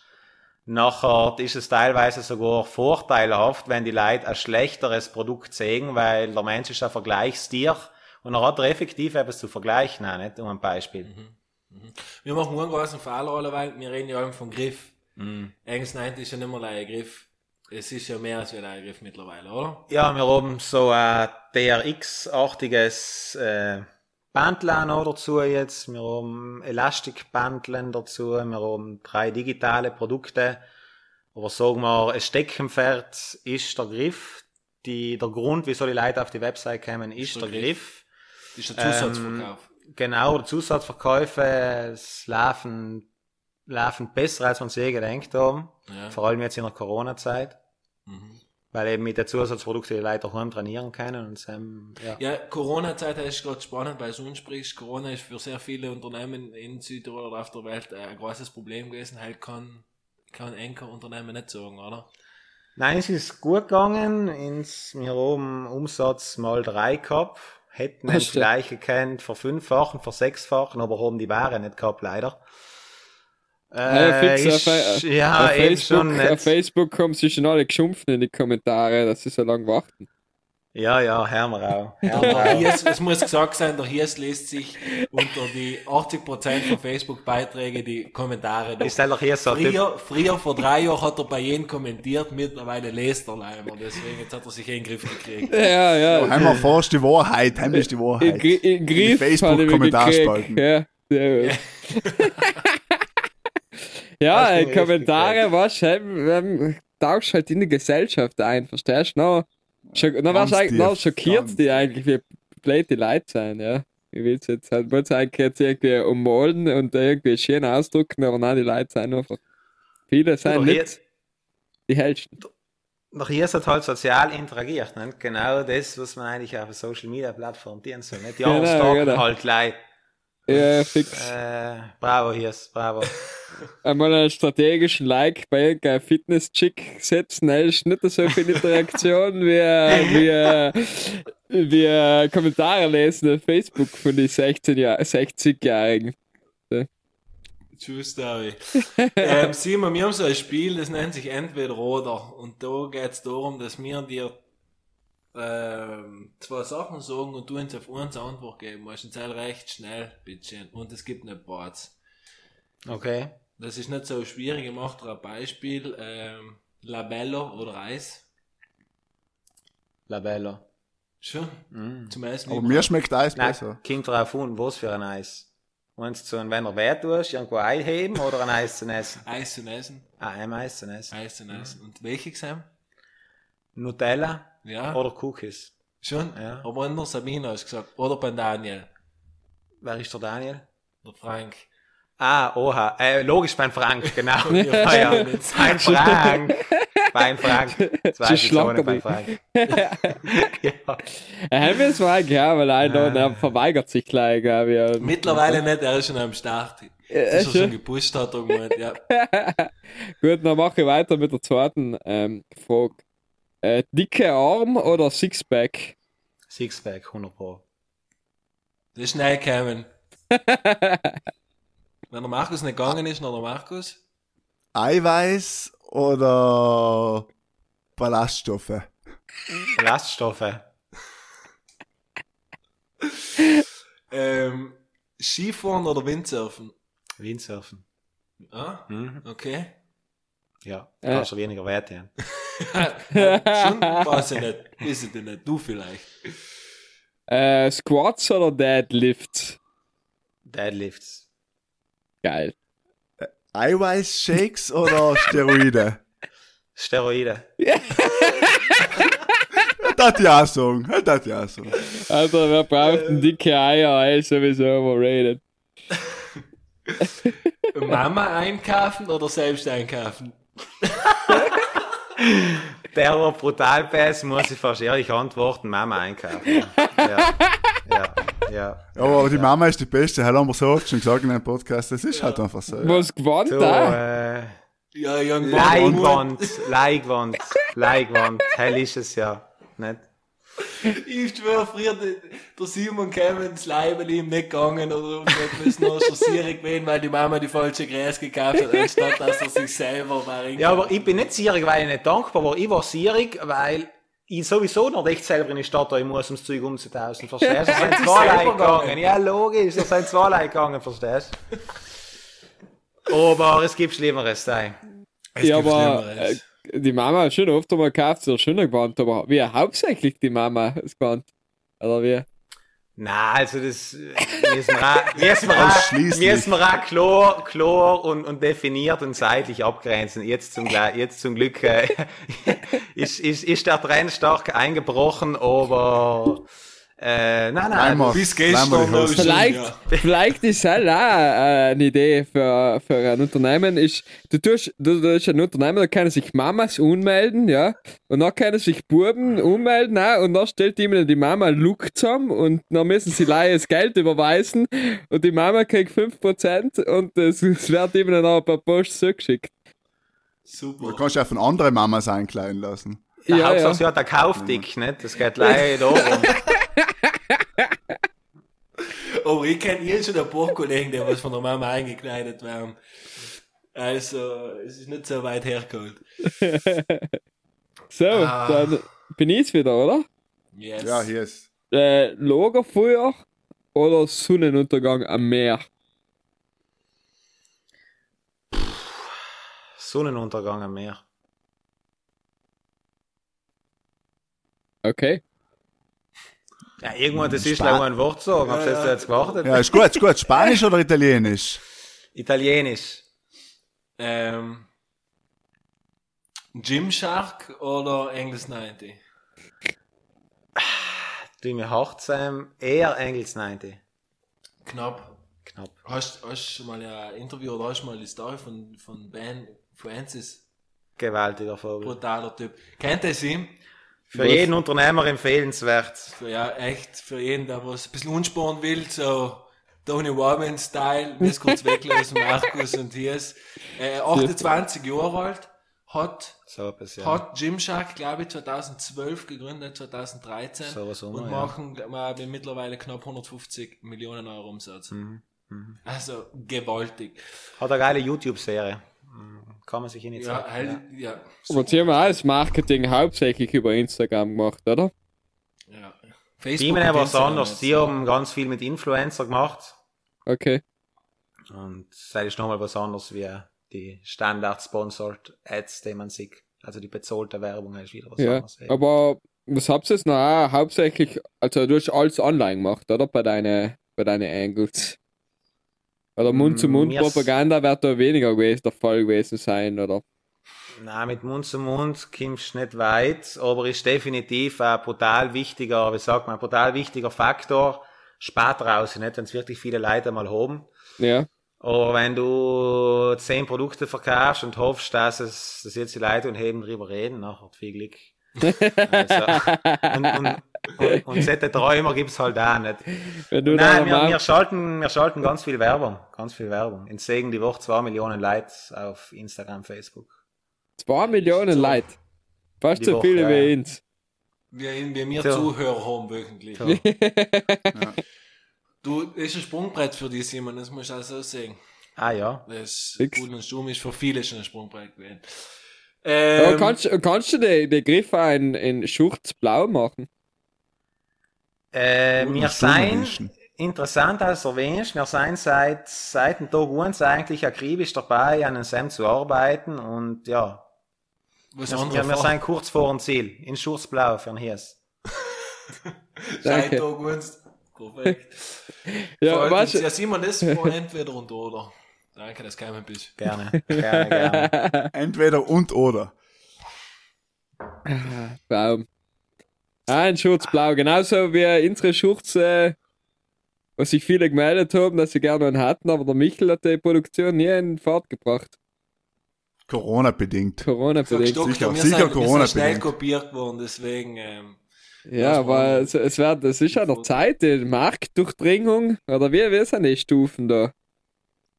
nachher ist es teilweise sogar vorteilhaft, wenn die Leute ein schlechteres Produkt sehen, weil der Mensch ist ein Vergleichstier und er hat er effektiv etwas zu vergleichen, auch nicht? Um ein Beispiel. Wir machen einen großen Fehler alle, weil wir reden ja immer von Griff. Mhm. Eigentlich nein, ist ja nicht mehr ein Griff. Es ist ja mehr als ein Griff mittlerweile, oder? Ja, wir haben so ein TRX-artiges äh, Bandler noch dazu jetzt. Wir haben Elastikbandlen dazu. Wir haben drei digitale Produkte. Aber sagen wir, ein Steckenpferd ist der Griff. Die, der Grund, wieso die Leute auf die Website kommen, ist der der Griff. Griff. Das ist der Zusatzverkauf. Genau, die Zusatzverkäufe laufen, laufen besser, als wir uns je gedacht haben. Ja. Vor allem jetzt in der Corona-Zeit. Mhm. Weil eben mit den Zusatzprodukten die Leute daheim trainieren können und ähm, ja. Ja, Corona-Zeit ist gerade spannend, weil du uns sprichst. Corona ist für sehr viele Unternehmen in Südtirol oder auf der Welt ein großes Problem gewesen. Halt kann, kann Enker Unternehmen nicht sagen, oder? Nein, es ist gut gegangen. Ins, wir haben Umsatz mal drei gehabt. Hätten wir Das stimmt. vielleicht gekannt, verfünffachen, versechsfachen, aber haben die Ware nicht gehabt, leider. Ja, fix, ist, auf, ja, auf, Facebook, schon auf. Facebook haben sie schon alle geschumpft in die Kommentare, dass sie so lange warten. Ja, ja, auch. Hies, es muss gesagt sein, der Hies lässt sich unter die 80% von Facebook-Beiträge die Kommentare durch. Ist einfach hier so ein Typ. Früher, früher, vor drei Jahren hat er bei jedem kommentiert, mittlerweile lest er leider. Deswegen, jetzt hat er sich eh in den Griff gekriegt. Ja, ja. Einmal forst die Wahrheit, heim ist die In, Wahrheit. Gri- in Griff mich Facebook-Kommentarspalten. Ja, sehr gut. ja, du äh, Kommentare, was, ähm, tauchst halt in die Gesellschaft ein, verstehst du? No, scho- no, was Ganz eigentlich, no, tief, schockiert die eigentlich, wie blöd die Leute sein, ja. Ich will's jetzt halt, wollte eigentlich jetzt irgendwie ummalen und irgendwie schön ausdrücken, aber nein, die Leute sind einfach, viele sind nicht jetzt- die hellsten. Doch hier ist halt sozial interagiert, ne? Genau das, was man eigentlich auf einer Social Media Plattform tun soll, nicht? Ja, Genau, genau. halt gleich. Ja, fix. Äh, bravo, hier ist, bravo. einmal einen strategischen Like bei irgendeinem Fitness-Chick setzen, da ist nicht so viel Interaktion wie, wie, wie Kommentare lesen auf Facebook von den 16 Jahr 60-Jährigen. True Story. ähm, Simon, wir haben so ein Spiel, das nennt sich Entweder oder. Und da geht es darum, dass wir dir ähm, zwei Sachen sagen und du uns auf uns eine Antwort geben musst. Und sei recht schnell, bitteschön. Und es gibt nicht Boards. Okay. Das ist nicht so schwierig. Ich mache dir ein Beispiel. Ähm, Labello oder Eis. Labello. Schon? Mm. Zum Essen. Aber mir schmeckt Eis Nein, besser. kommt drauf an, was für ein Eis. Meinst du, wenn er weh tust, irgendwo einheben oder ein Eis zu essen? Eis zu essen. Ah, ein Eis zu essen. Eis zu essen. Und welche Sam? Nutella Ja. oder Cookies? Schon? Ja. Aber Sabine hast du gesagt. Oder beim Daniel. Wer ist der Daniel? Der Frank. Ah, oha. Äh, logisch beim Frank, genau. Ja, ja. Beim Frank. beim Frank. Zwei beim mich. Frank. ja. Er das mal ja, weil einer Ah. verweigert sich gleich, glaube ich. Mittlerweile nicht, er ist schon am Start. Dass er schon? schon gepusht hat, gemeint, ja. Gut, dann mache ich weiter mit der zweiten ähm, Frage. Äh, dicke Arm oder Sixpack? Sixpack, 100 Pro. Das ist schnell gekommen. Wenn der Markus nicht gegangen ist, noch der Markus. Eiweiß oder Ballaststoffe? Ballaststoffe. Ähm, Skifahren oder Windsurfen? Windsurfen. Ah, Mhm. okay. Ja, Äh. kannst du weniger Wert haben. Schon weiß ich nicht. Ist es denn nicht? Du vielleicht. Äh, Squats oder Deadlift? Deadlifts. Geil. Eiweißshakes oder Steroide? Steroide. Das ja sagen. Das ja sagen. Alter, wer braucht denn dicke Eier? Ey, sowieso overrated. Mama einkaufen oder selbst einkaufen? Der war brutal pass, muss ich fast ehrlich antworten, Mama einkaufen. Ja, ja, ja. Ja, aber die Mama ist die Beste. Hell haben wir so oft schon gesagt in einem Podcast. Das ist halt einfach so. ja. Was gewonnen So, da? äh, Ja. Leihwand, Leihwand, Leihwand, hell ist es ja. Nicht? Ich schwöre, früher, der, Simon kam ins Leibel ihm nicht gegangen oder irgendwas, müssen nur schon sierig gewesen, weil die Mama die falsche Gräs gekauft hat, anstatt dass er sich selber war. Ja, aber ich bin nicht sierig, weil ich nicht dankbar war. Ich war sierig, weil ich sowieso noch recht selber in die Stadt, ich muss ums Zeug umzutauschen, verstehst du? Es sind zwei Leute gegangen. Ja, logisch, es sind zwei Leute gegangen, verstehst du? Aber es gibt Schlimmeres, sei. Es Ja, gibt aber Schlimmeres. Die Mama hat schon oft einmal gekauft, so schöner gewandt, aber wie hauptsächlich die Mama es gewandt. Oder wie? Na, also das müssen wir auch, wir auch klar, klar und, und definiert und seitlich abgrenzen. Jetzt zum, jetzt zum Glück äh, ist, ist, ist der Trend stark eingebrochen, aber äh, nein, nein. Bis Nein, gestern ist Vielleicht, ja. vielleicht ist halt auch äh, eine Idee für, für ein Unternehmen. Ist, du tust, du, du tust ein Unternehmen, da können sich Mamas ummelden, ja, und dann können sich Buben ummelden, auch, und dann stellt ihnen die Mama einen Look zusammen und dann müssen sie leider das Geld überweisen und die Mama kriegt 5% und es, es wird ihnen dann per Post zugeschickt. Du Super. kannst ja von anderen Mamas einkleiden lassen. Der Ja, Hauptsache, ja. sie hat einen Kaufdick, nicht? Das geht leider darum. Aber ich kenne hier schon ein paar Kollegen, die was von der Mama eingekleidet werden. Also, es ist nicht so weit hergeholt. So, Ah. dann bin ich's wieder, oder? Yes. Ja, hier ist. Äh, Lagerfeuer oder Sonnenuntergang am Meer? Sonnenuntergang am Meer. Okay. Ja, irgendwann, das ist leider ein Wort sagen. Hab's jetzt, jetzt gewartet? Ja, ist gut, ist gut. Spanisch oder Italienisch? Italienisch. Ähm, Gymshark oder Engels 90? Du mir hart sein, eher Engels 90. Knapp. Knapp. Hast du schon mal ein Interview oder hast du mal die Story von, von Ben Francis? Gewaltiger Vogel. Brutaler Typ. Kennt ihr sie? Für jeden Unternehmer empfehlenswert. Ja, echt, für jeden, der was ein bisschen unsparen will, so Tony Robbins-Style, nicht kurz weglösen, Markus und hier ist, äh, 28 Jahre alt, hat, So ja. hat Gymshark, glaube ich, 2012 gegründet, 2013 So was um, und ja. machen glaub ich, mittlerweile knapp 150 Millionen Euro Umsatz. Mhm, Also gewaltig. Hat eine geile YouTube-Serie. Kann man sich eh nicht Ja, sagen. halt, ja. Aber sie haben auch das Marketing hauptsächlich über Instagram gemacht, oder? ja. Die Facebook haben und was anderes. ja. haben ganz viel mit Influencer gemacht. Okay. Und das ist nochmal was anderes wie die Standard-Sponsored Ads, die man sieht. Also die bezahlte Werbung ist wieder was Ja. anderes. Aber was habt ihr jetzt noch hauptsächlich, also du hast alles online gemacht, oder? Bei deinen bei deine Angles. Oder Mm, Mund-zu-Mund-Propaganda wird da weniger gewesen, der Fall gewesen sein, oder? Nein, mit Mund zu Mund kommst du nicht weit, aber ist definitiv ein brutal wichtiger, wie sagt man, ein brutal wichtiger Faktor. Spart raus, nicht, wenn es wirklich viele Leute mal haben. Ja. Aber wenn du zehn Produkte verkaufst und hoffst, dass es, dass jetzt die Leute und heben drüber reden, nachher viel Glück. Also, und, und, und, und solche Träumer gibt's halt auch nicht. Wenn du Nein, wir, wir, schalten, wir schalten ganz viel Werbung, ganz viel Werbung. In Segen die Woche zwei Millionen Leute auf Instagram, Facebook. zwei Millionen So. Leute. Fast so Woche, viele ja. wie uns. wie, wie wir So. Zuhörer haben wöchentlich. So. Du, das ist ein Sprungbrett für dich, Simon, das musst du auch so sehen. Ah ja. Das Fix. Gut und Sturm ist für viele schon ein Sprungbrett gewesen. Ja, Ähm, kannst, kannst du den, den Griff auch in, in Schurz-Blau machen? Äh, wir sind, interessant als du erwähnst, wir sind seit, seit dem Tag uns eigentlich akribisch dabei, an einem Sam zu arbeiten und ja, was wir, wir, sind kurz vor dem Ziel, in Schurzblau für den Hies. Seit da gewusst. Perfekt. Ja, Vor allem, ja, Simon, das war entweder und oder. Danke, dass du gekommen bist. Gerne, gerne, gerne. Entweder und oder. Baum. Ein Schurzblau, genauso wie unsere Schurz, äh, was sich viele gemeldet haben, dass sie gerne einen hatten, aber der Michel hat die Produktion nie in Fahrt gebracht. Corona-bedingt. Corona-bedingt. Sicher- wir sicher sind, wir Corona sind schnell bedingt. kopiert worden, deswegen. Ähm, Ja, aber war- es, es, wird, es ist ja noch Zeit, die Marktdurchdringung, oder wie, wie sind die Stufen da?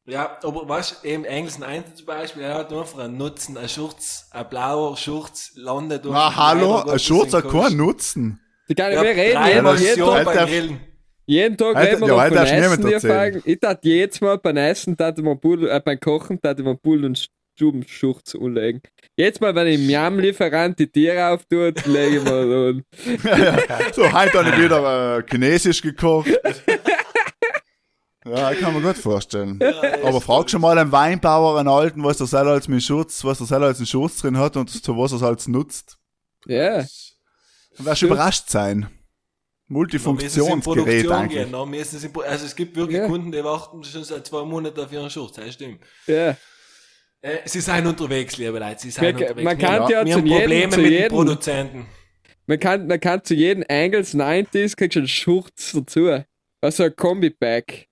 Ja, aber was eben Engelsen 1 zum Beispiel, er hat einfach einen Nutzen, ein Schurz, ein blauer Schurz landet durch. Na, hallo, ein Schurz hat keinen Nutzen. Die kann, Ja, wir reden jeden, jeden, Alter, beim Grillen. jeden Tag reden wir ja, von Essen, erzählen. fragen. Ich tat jedes Mal beim Essen, ich mir Bull, äh, beim Kochen, ich mir Bull und Stubenschurz umlegen. Jedes Mal, wenn ich im Jam-Lieferant die Tiere auftut, lege ich mir so ein So, heute habe ich wieder äh, Chinesisch gekocht. Ja, kann man gut vorstellen. Aber frag schon mal einen Weinbauer, einen alten, was der selber als mit Schutz, was der selber als einen Schutz drin hat und zu was er es halt nutzt. Ja, Dann wirst du überrascht sein. Multifunktionsgerät eigentlich. gehen, sie in Also es gibt wirklich Ja. Kunden, die warten schon seit zwei Monaten auf ihren Schurz, das stimmt. ja. Äh, sie sind unterwegs, liebe Leute, sie sind Man, unterwegs. man kann ja wir zu haben Probleme jedem, zu mit den jedem, Produzenten. man kann, man kann zu jedem Angles 90s kriegst du einen Schurz dazu. Also ein Kombi-Pack.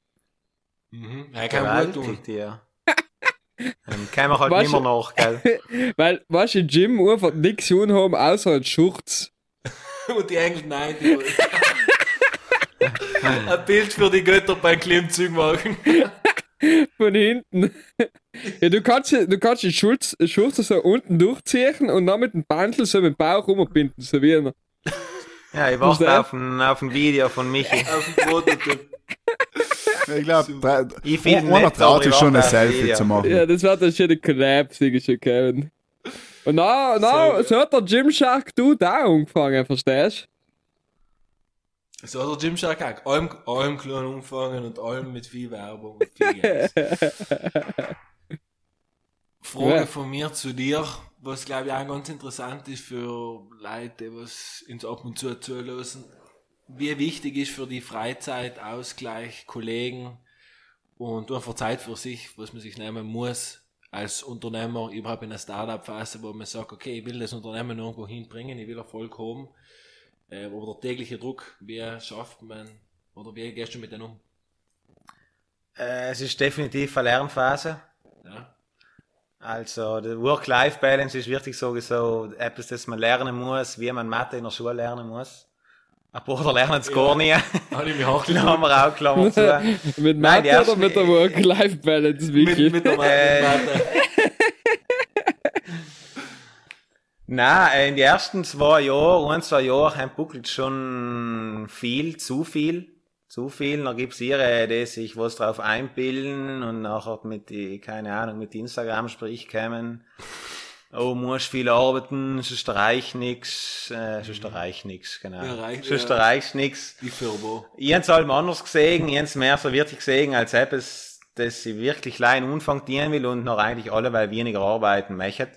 Mhm. Ja, tun. Gewaltig, ja. ähm, kann man halt Weißt du- nach, gell? Weil, weißt du, im Gym einfach nichts tun haben, außer ein Schurz. Und die Engel, nein, die Ein Bild für die Götter beim Klimmzug machen. Von hinten. Ja, du kannst, du kannst die Schulz, Schurz so unten durchziehen und dann mit dem Bandel so mit dem Bauch rumbinden, so wie einer. Ja, ich Was warte auf ein, auf ein Video von Michi. Auf dem Prototyp. Ich glaube, Ich find einer nicht, traut sich ich schon ein Selfie zu machen. Ja, das wird dann schon eine Collab, ich schon, Kevin. Und na, na, so hat der Gymshark du da angefangen, verstehst So hat der Gymshark auch. Allem, allem klein umfangen und allem mit viel Werbung und viel Geld. Frage Ja. von mir zu dir, was glaube ich auch ganz interessant ist für Leute, die was uns ab und zu zulassen. Wie wichtig ist für die Freizeit, Ausgleich, Kollegen und einfach Zeit für sich, was man sich nehmen muss als Unternehmer, überhaupt in der Startup-Phase, wo man sagt, okay, ich will das Unternehmen irgendwo hinbringen, ich will Erfolg haben. Äh, aber der tägliche Druck, wie schafft man, oder wie gehst du mit denen um? Äh, es ist definitiv eine Lernphase. Ja? Also, der Work-Life-Balance ist wirklich sowieso etwas, das man lernen muss, wie man Mathe in der Schule lernen muss. Ein paar lernen es gar nie. Habe ich mich auch Klammer auch, Klammer zu. Mit Nein, Mathe oder ersten- mit der Work-Life-Balance, Vicky? mit, mit der Äh, Mathe. Nein, in den ersten zwei Jahren, ein, zwei Jahren, haben buckelt schon viel, zu viel. Zu viel. Dann gibt's ihre, die sich was drauf einbilden und nachher mit die, keine Ahnung, mit Instagram sprich kämen. Oh, musst viel arbeiten, sonst reich nix, äh, sonst reich nix, genau. Ja, reich- sonst ja. reich nix. Die Firma. Ich hab's halt anders gesehen, ich hab's mehr so wirklich gesehen, als etwas, das sie wirklich klein Umfang dienen will und noch eigentlich alle, weil weniger arbeiten möchten.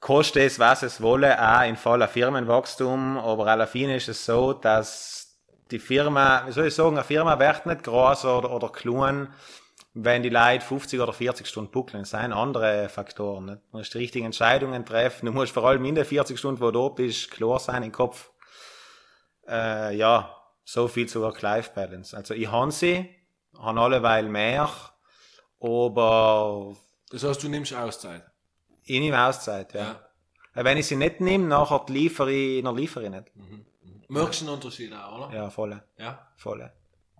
Kostet es, was es wolle, auch in voller Firmenwachstum, aber Fine ist es so, dass die Firma, wie soll ich sagen, eine Firma wird nicht groß oder, oder klein, wenn die Leute 50 oder 40 Stunden buckeln. Das sind andere Faktoren. Nicht? Du musst die richtigen Entscheidungen treffen. Du musst vor allem in den 40 Stunden, wo du bist, klar sein im Kopf. Äh, ja, so viel zu Work-Life-Balance. Also ich habe sie, habe alleweil mehr, aber Das heißt, du nimmst Auszeit. ich nehme Auszeit, ja. Weil Wenn ich sie nicht nehme, nachher liefere ich, dann liefere ich nicht. Merkst du einen Unterschied auch, oder? Ja, volle, Ja. volle,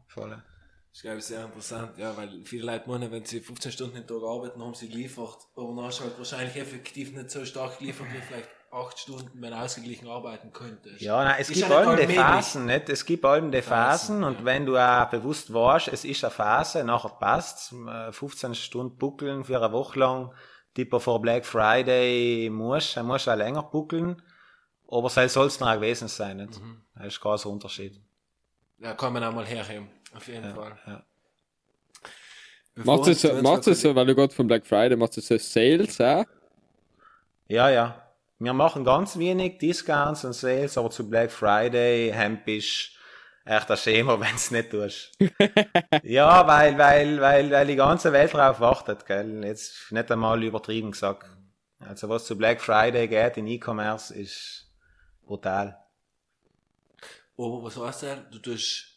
volle. Das ist, glaube ich, sehr interessant, ja, weil viele Leute meinen, wenn sie 15 Stunden den Tag arbeiten, haben sie geliefert, aber dann hast du halt wahrscheinlich effektiv nicht so stark geliefert, wie vielleicht 8 Stunden, wenn ausgeglichen arbeiten könntest. Ja, nein, es Ist gibt nicht allem die. Phasen, nicht? Es gibt allem die Phasen, Phasen, und ja. wenn du auch bewusst weißt, es ist eine Phase, nachher passt 15 Stunden buckeln für eine Woche lang, tipper vor Black Friday musst, dann musst du auch länger buckeln, aber soll es dann auch gewesen sein, nicht? Mhm. Das ist kein so Unterschied. Ja, kann man auch mal herheben, auf jeden Fall. ja. Macht es macht es so, weil du gerade von Black Friday machst, du so Sales, auch? Ja, ja. Wir machen ganz wenig Discounts und Sales, aber zu Black Friday hemp ist echt ein Schema, wenn es nicht tust. ja, weil, weil, weil, weil die ganze Welt darauf wartet, gell. Jetzt nicht einmal übertrieben gesagt. Also was zu Black Friday geht in E-Commerce ist brutal. Aber was heißt das? Du tust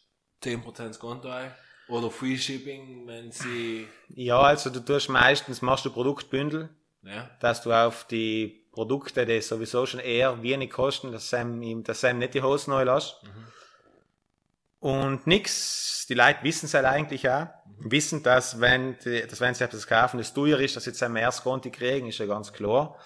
10% Konto ein? Oder Free Shipping, wenn sie. Ja, also du tust meistens, machst du Produktbündel, Ja. dass du auf die Produkte, die sowieso schon eher wenig kosten, dass du ihm, dass du ihm nicht die Hosen neu lässt. Und nix, die Leute wissen es halt eigentlich auch. Wissen, dass wenn, die, dass wenn sie etwas kaufen, das teuer ist, dass sie jetzt ein Konti kriegen, ist ja ganz klar.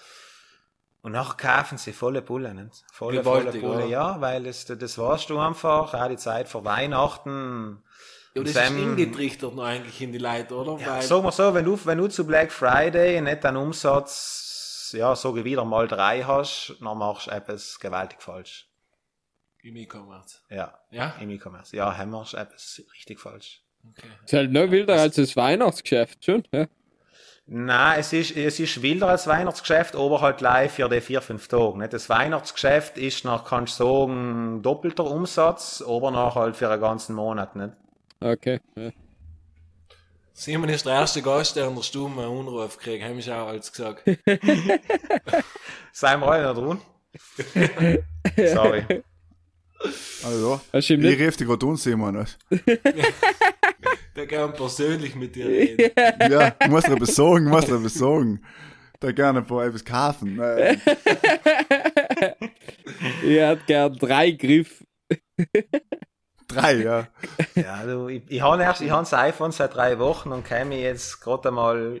Und nachher kaufen sie volle Bulle, nicht? Volle, volle Gewaltig, Bulle, oder? ja, weil das, das weißt du einfach, auch die Zeit vor Weihnachten. Ja, das Sam- ist ingetrichtert noch eigentlich in die Leute, oder? Ja, sagen wir so, wenn du, wenn du zu Black Friday nicht einen Umsatz, ja, so wie wieder mal drei hast, dann machst du etwas gewaltig falsch. im E-Commerce. Ja, Ja? im E-Commerce. Ja, haben wir etwas richtig falsch. Okay. Ist halt noch wilder als das Weihnachtsgeschäft, schon. Ja. Nein, es ist, es ist wilder als Weihnachtsgeschäft, aber halt live für die vier, fünf Tage. Nicht? Das Weihnachtsgeschäft ist nach, kannst du sagen, doppelter Umsatz, aber nach halt für einen ganzen Monat. Nicht? Okay. Ja. Simon ist der erste Gast, der in der Stube einen Anruf kriegt, haben ich auch als gesagt. Seien wir alle noch drin? Sorry. Also, du ich rief dich gerade an, Simon. was? Der kann persönlich mit dir reden. Ja, ich muss dir etwas sagen, ich muss dir etwas sagen. Da gerne ein paar etwas kaufen. Nein. ich hätte gern drei Griff. Drei, ja. Ja, du, ich, ich habe erst, ich habe das iPhone seit drei Wochen und kenne mich jetzt gerade einmal ein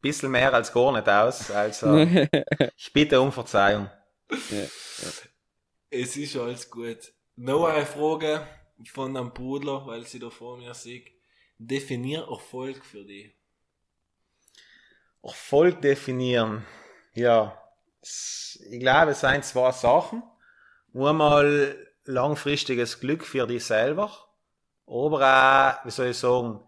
bisschen mehr als gar nicht aus. Also, ich bitte um Verzeihung. Es ist alles gut. Noch eine Frage von einem Bruder, weil sie da vor mir sieht. Definier Erfolg für dich. Erfolg definieren. Ja, ich glaube, es sind zwei Sachen. Einmal langfristiges Glück für dich selber, aber auch, wie soll ich sagen,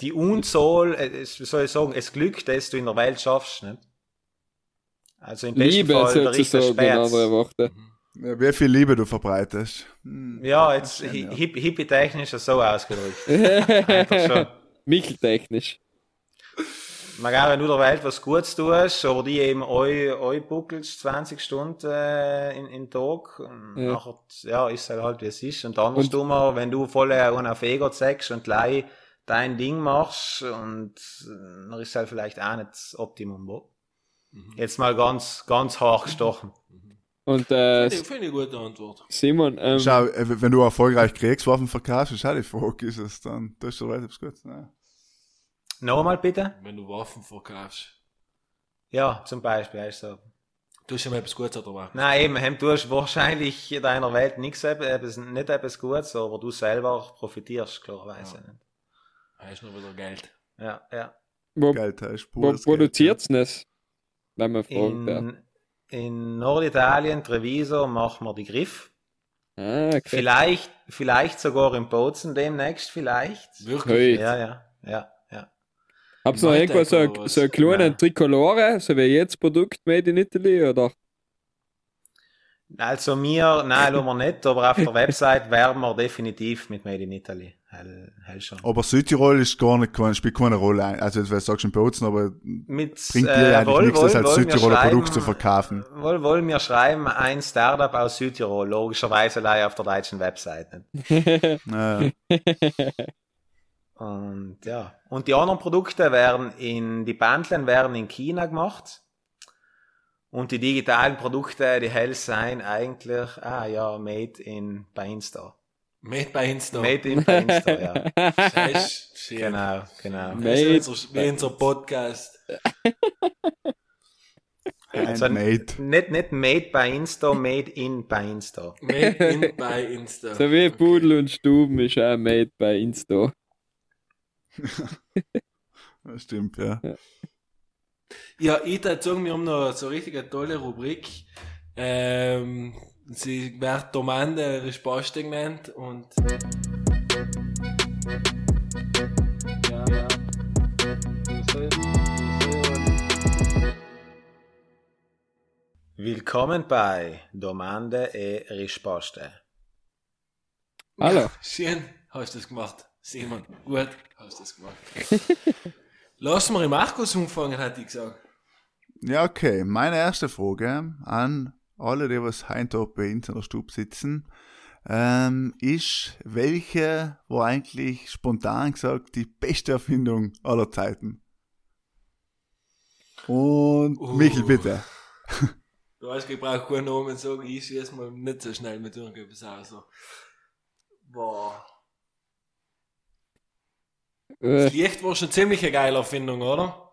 die Unzahl, äh, es- wie soll ich sagen, das Glück, das du in der Welt schaffst. Nicht? Also im besten Liebe Fall der Richter sozusagen, ja. Wie viel Liebe du verbreitest. Hm. Ja, jetzt Schön, ja. hi- hippie-technisch so ausgedrückt. Einfach schon. Micheltechnisch. Man kann, wenn du der Welt was Gutes tust, aber die eben eu, eu buckelst 20 Stunden äh, in, in Tag, und Ja. nachher, ja, ist halt halt, wie es ist. Und andersrum, wenn du voll einen auf Ego zeigst und gleich dein Ding machst, und äh, dann ist halt vielleicht auch nicht das Optimum, wo. Jetzt mal ganz, ganz hart gestochen. Und äh, Finde ich, finde ich eine gute Antwort. Simon, ähm, Schau, äh, wenn du erfolgreich Kriegswaffen verkaufst, ist auch die Frage, ist es dann, das ist doch relativ gut. Nein. Nochmal bitte? Wenn du Waffen verkaufst. Ja, zum Beispiel, heißt so. Du hast ja mal etwas Gutes dabei. Nein, eben, hem, du hast wahrscheinlich in deiner Welt nichts, etwas, nicht etwas Gutes, aber du selber profitierst, klarerweise. Ja. nicht. Hast noch wieder Geld. Ja, ja. wo, Geld heißt wo produziert's denn das? Wenn man fragt. Ja. In, Norditalien, Treviso, machen wir die Griff. Ah, okay. Vielleicht, vielleicht sogar in Bozen demnächst, vielleicht. Wirklich? Ja, ja, ja, ja. Habt ihr noch irgendwo so, ein- so eine kleine Nein. Tricolore, so wie jetzt Produkt made in Italy, oder? Also mir, nein, wir nicht, aber auf der Website werben wir definitiv mit Made in Italy. Hell, hell schon. Aber Südtirol ist gar nicht, spielt keine Rolle. Also, du sagst schon Bozen, aber Mit, bringt dir äh, eigentlich wohl, nichts, wohl, das als wohl, wir Südtiroler Produkt zu verkaufen. Wohl, wollen wir schreiben ein Startup aus Südtirol, logischerweise leider auf der deutschen Webseite. Naja. Und ja. Und die anderen Produkte werden in, die Bändlen werden in China gemacht. Und die digitalen Produkte, die hell sein eigentlich, ah ja, made in bei Insta. Made by Insta. Made in bei Insta, ja. Genau, genau. Made- wie unser Podcast. Also, Handmade. nicht, nicht made bei Insta, made in bei Insta. Made in by Insta. So wie Pudel und Stuben ist auch made bei Insta. Das stimmt, ja. Ja, ich würde sagen, wir haben noch so eine richtig tolle Rubrik. Ähm, sie wird Domande Risposte genannt und. Ja, ja. Willkommen bei Domande e Risposte. Hallo. Schön, hast du das gemacht. Simon, gut, hast du das gemacht. Wir im Markus umfangen, hätte ich gesagt. Ja, okay. Meine erste Frage an alle, die was heute bei uns in der Stube sitzen. ähm, ist, welche war eigentlich spontan gesagt die beste Erfindung aller Zeiten? Und Uh. Michel, bitte. Du weißt, ich brauche keinen Namen sagen, ich schieße mal nicht so schnell mit irgendetwas aus. Boah. Äh, Das Licht war schon ziemlich eine geile Erfindung, oder?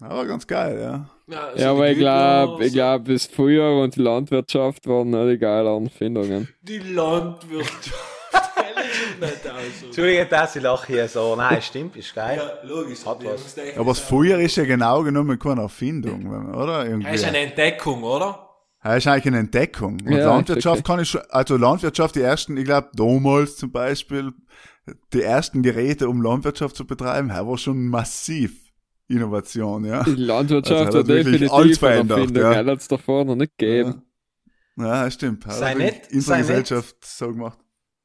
Aber ganz geil, ja. Ja, ja, aber ich glaube, ich glaub, das Feuer und die Landwirtschaft waren nicht die geileren Erfindungen. Die Landwirtschaft. Das sieht nicht aus. Entschuldige, dass ich lache hier so. Nein, stimmt, ist geil. Ja, logisch. Hat was. Aber das Feuer ist ja genau genommen keine Erfindung, oder? Irgendwie. Das ist eine Entdeckung, oder? Ja, ist eigentlich eine Entdeckung. Und Ja, Landwirtschaft kann ich schon, also Landwirtschaft, die ersten, ich glaube, damals zum Beispiel, die ersten Geräte, um Landwirtschaft zu betreiben, das war schon massiv Innovation, ja. Die Landwirtschaft Also, hat hat wirklich definitiv alles verändert, ja. ja. hat es davor noch nicht gegeben. Ja, das stimmt. Sei hat nett, unsere sei nett. Gesellschaft so gemacht.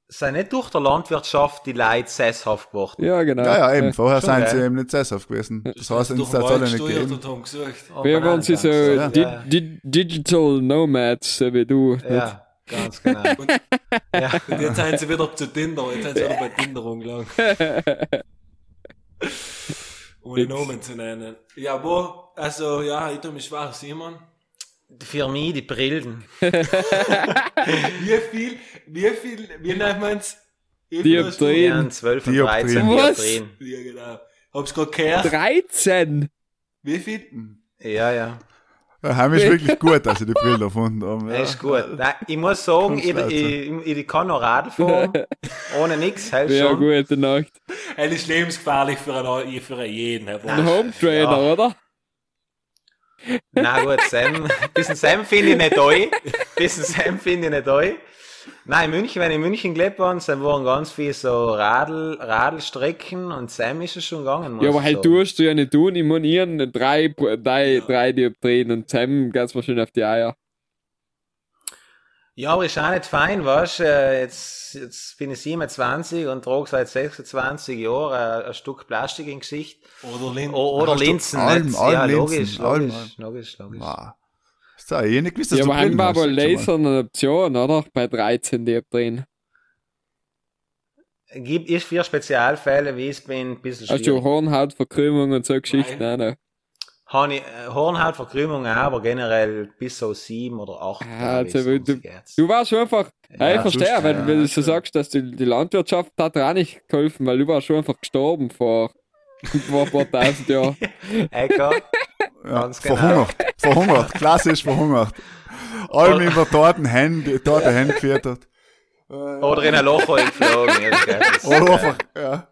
Sind nicht durch der Landwirtschaft die Leute sesshaft geworden? Ja, genau. Ja, ja, eben. Vorher schon, sind sie eben nicht sesshaft gewesen. Das heißt, es hat alle nicht gegeben. und Wir waren sie so ja. di Ja, di Digital Nomads, so wie du. nicht? ja, ganz genau. ja. Und jetzt sind sie wieder zu Tinder, jetzt sind sie wieder bei Tinder rumgelangt. Ohne Fix. Namen zu nennen. Ja, aber, also, ja, ich tue mich schwer, Simon. Für mich die Brillen. Wie viel, wie viel, wie nennt hast du- Dioptrien. Ja, 12 und Dioptrien. 13 Was? Dioptrien. Ja, genau. Hab's grad gehört. 13! Wie viel? Ja, ja. Heim ist wirklich gut, dass sie die Brille erfunden haben. Ja. Das ist gut. Nein, ich muss sagen, ich, ich, ich kann noch Radl fahren. Ohne halt Ja, schon. gute Nacht. Er ist lebensgefährlich für einen, für jeden. Ein. Home Trainer, Ja. oder? Na gut, Sam. Bisschen Sam finde ich nicht toll. Bisschen Sam finde ich nicht toll. Nein, in München, wenn ich in München gelebt habe, dann waren ganz viele so Radl, Radlstrecken und Sam ist es schon gegangen. Ja, aber halt sagen. tust du ja nicht tun. Ich meine, hab drei, drei, drei Dioptrien und Sam geht's mir schon auf die Eier. Ja, aber ist auch nicht fein, weißt du? Äh, Jetzt, jetzt bin ich 27 und trage seit 26 Jahren ein, ein Stück Plastik im Gesicht. Oder Lind. O oder Linsen. Alm-? Alm ja, Linsen, logisch, logisch, logisch, logisch. Wow. Ist da eh nicht gewusst, dass Ja, du aber Brillen hast, aber. Laser eine Option, oder? Bei 13 Dioptrien. Gibt ist für Spezialfälle, wie es bin, ein bisschen Hast du schwierig. Hornhautverkrümmung und so Geschichten? Nein. Nein. Habe ich äh, Hornhautverkrümmung auch, aber generell bis so sieben oder acht. Ah, ich, also, du-. Du warst schon einfach, ja, ich Ja, verstehe, sonst, wenn, ja, wenn du so klar. sagst, dass die, die Landwirtschaft hat dir auch nicht geholfen, weil du warst schon einfach gestorben vor, vor ein paar tausend Jahren. Ecker, Ja, Ganz genau. verhungert. Verhungert. Klassisch verhungert. Allem in der toten Hände, tote Hände gefüttert. oder in ein Loch geflogen. Oder einfach, ja.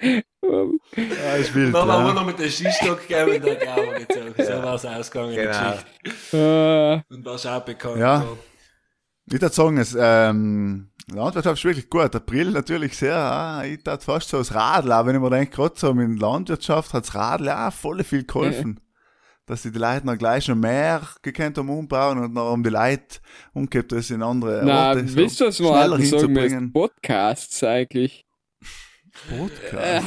Ja, ist wild. Dann haben wir noch mit dem Skistock gegeben und dann Gauer gezogen. So war es ausgegangen, die Genau. Geschichte. Äh, Und warst auch bekannt. Ja. Ich würde sagen, es, ähm, Landwirtschaft ist wirklich gut. April natürlich sehr, ah, ich tat fast so das Radl, auch wenn ich mir denke, gerade so mit Landwirtschaft hat das Radl auch voll viel geholfen. Dass sie die Leute noch gleich noch mehr gekannt haben umbauen und noch um die Leute umgekehrt das in andere na, Orte so wisst ihr, was wir schneller hatten sagen müssen? hinzubringen. Podcasts eigentlich. Podcast.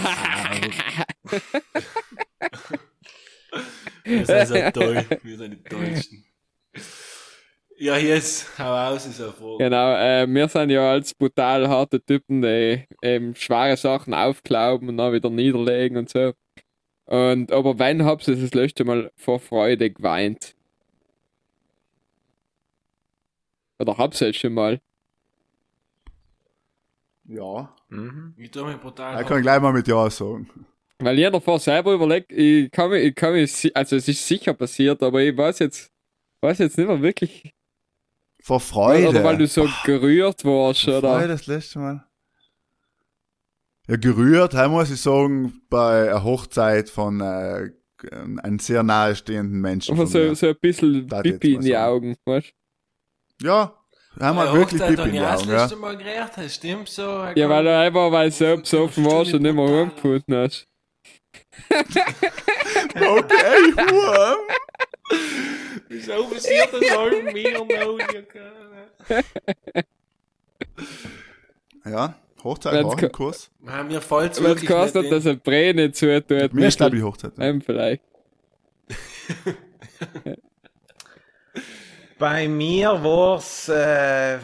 Wir sind so toll. Wir sind die Tollsten. Ja, jetzt, hau aus, ist eine Frage. Genau, äh, wir sind ja als brutal harte Typen, die eben schwere Sachen aufklauben und dann wieder niederlegen und so. Und, aber wann habt ihr das letzte Mal vor Freude geweint? Oder habt ihr es schon mal? Ja. Mhm. Ich tue mich brutal. Da kann ich gleich mal mit Ja sagen. Weil jeder davor selber überlegt, ich kann mich, ich kann mich, si- also es ist sicher passiert, aber ich weiß jetzt, weiß jetzt nicht mehr wirklich, Vor Freude. oder weil du so gerührt warst, Freude oder? das letzte Mal. Ja, gerührt, heim muss ich sagen, bei einer Hochzeit von äh, einem sehr nahestehenden Menschen. Von so, so ein bisschen jetzt Pipi in die sagen. Augen, weißt Ja, haben wir wirklich Hochzeit Pipi habe in die auch das Augen, ja. Mal geredet, das stimmt so. Ja, kann- weil du einfach, weil du so besoffen warst und nicht mehr rumgefunden hast. Okay, Wurm. Wieso passiert das all mir noch? Ja, Hochzeit Wenn's war ko- ein Kurs. Ja, mir fällt es Weil es wirklich kostet, nicht dass ein Brei nicht zutut. Mir ist, glaube ich, Hochzeit. Ja. Ähm, vielleicht. Bei mir war's, äh,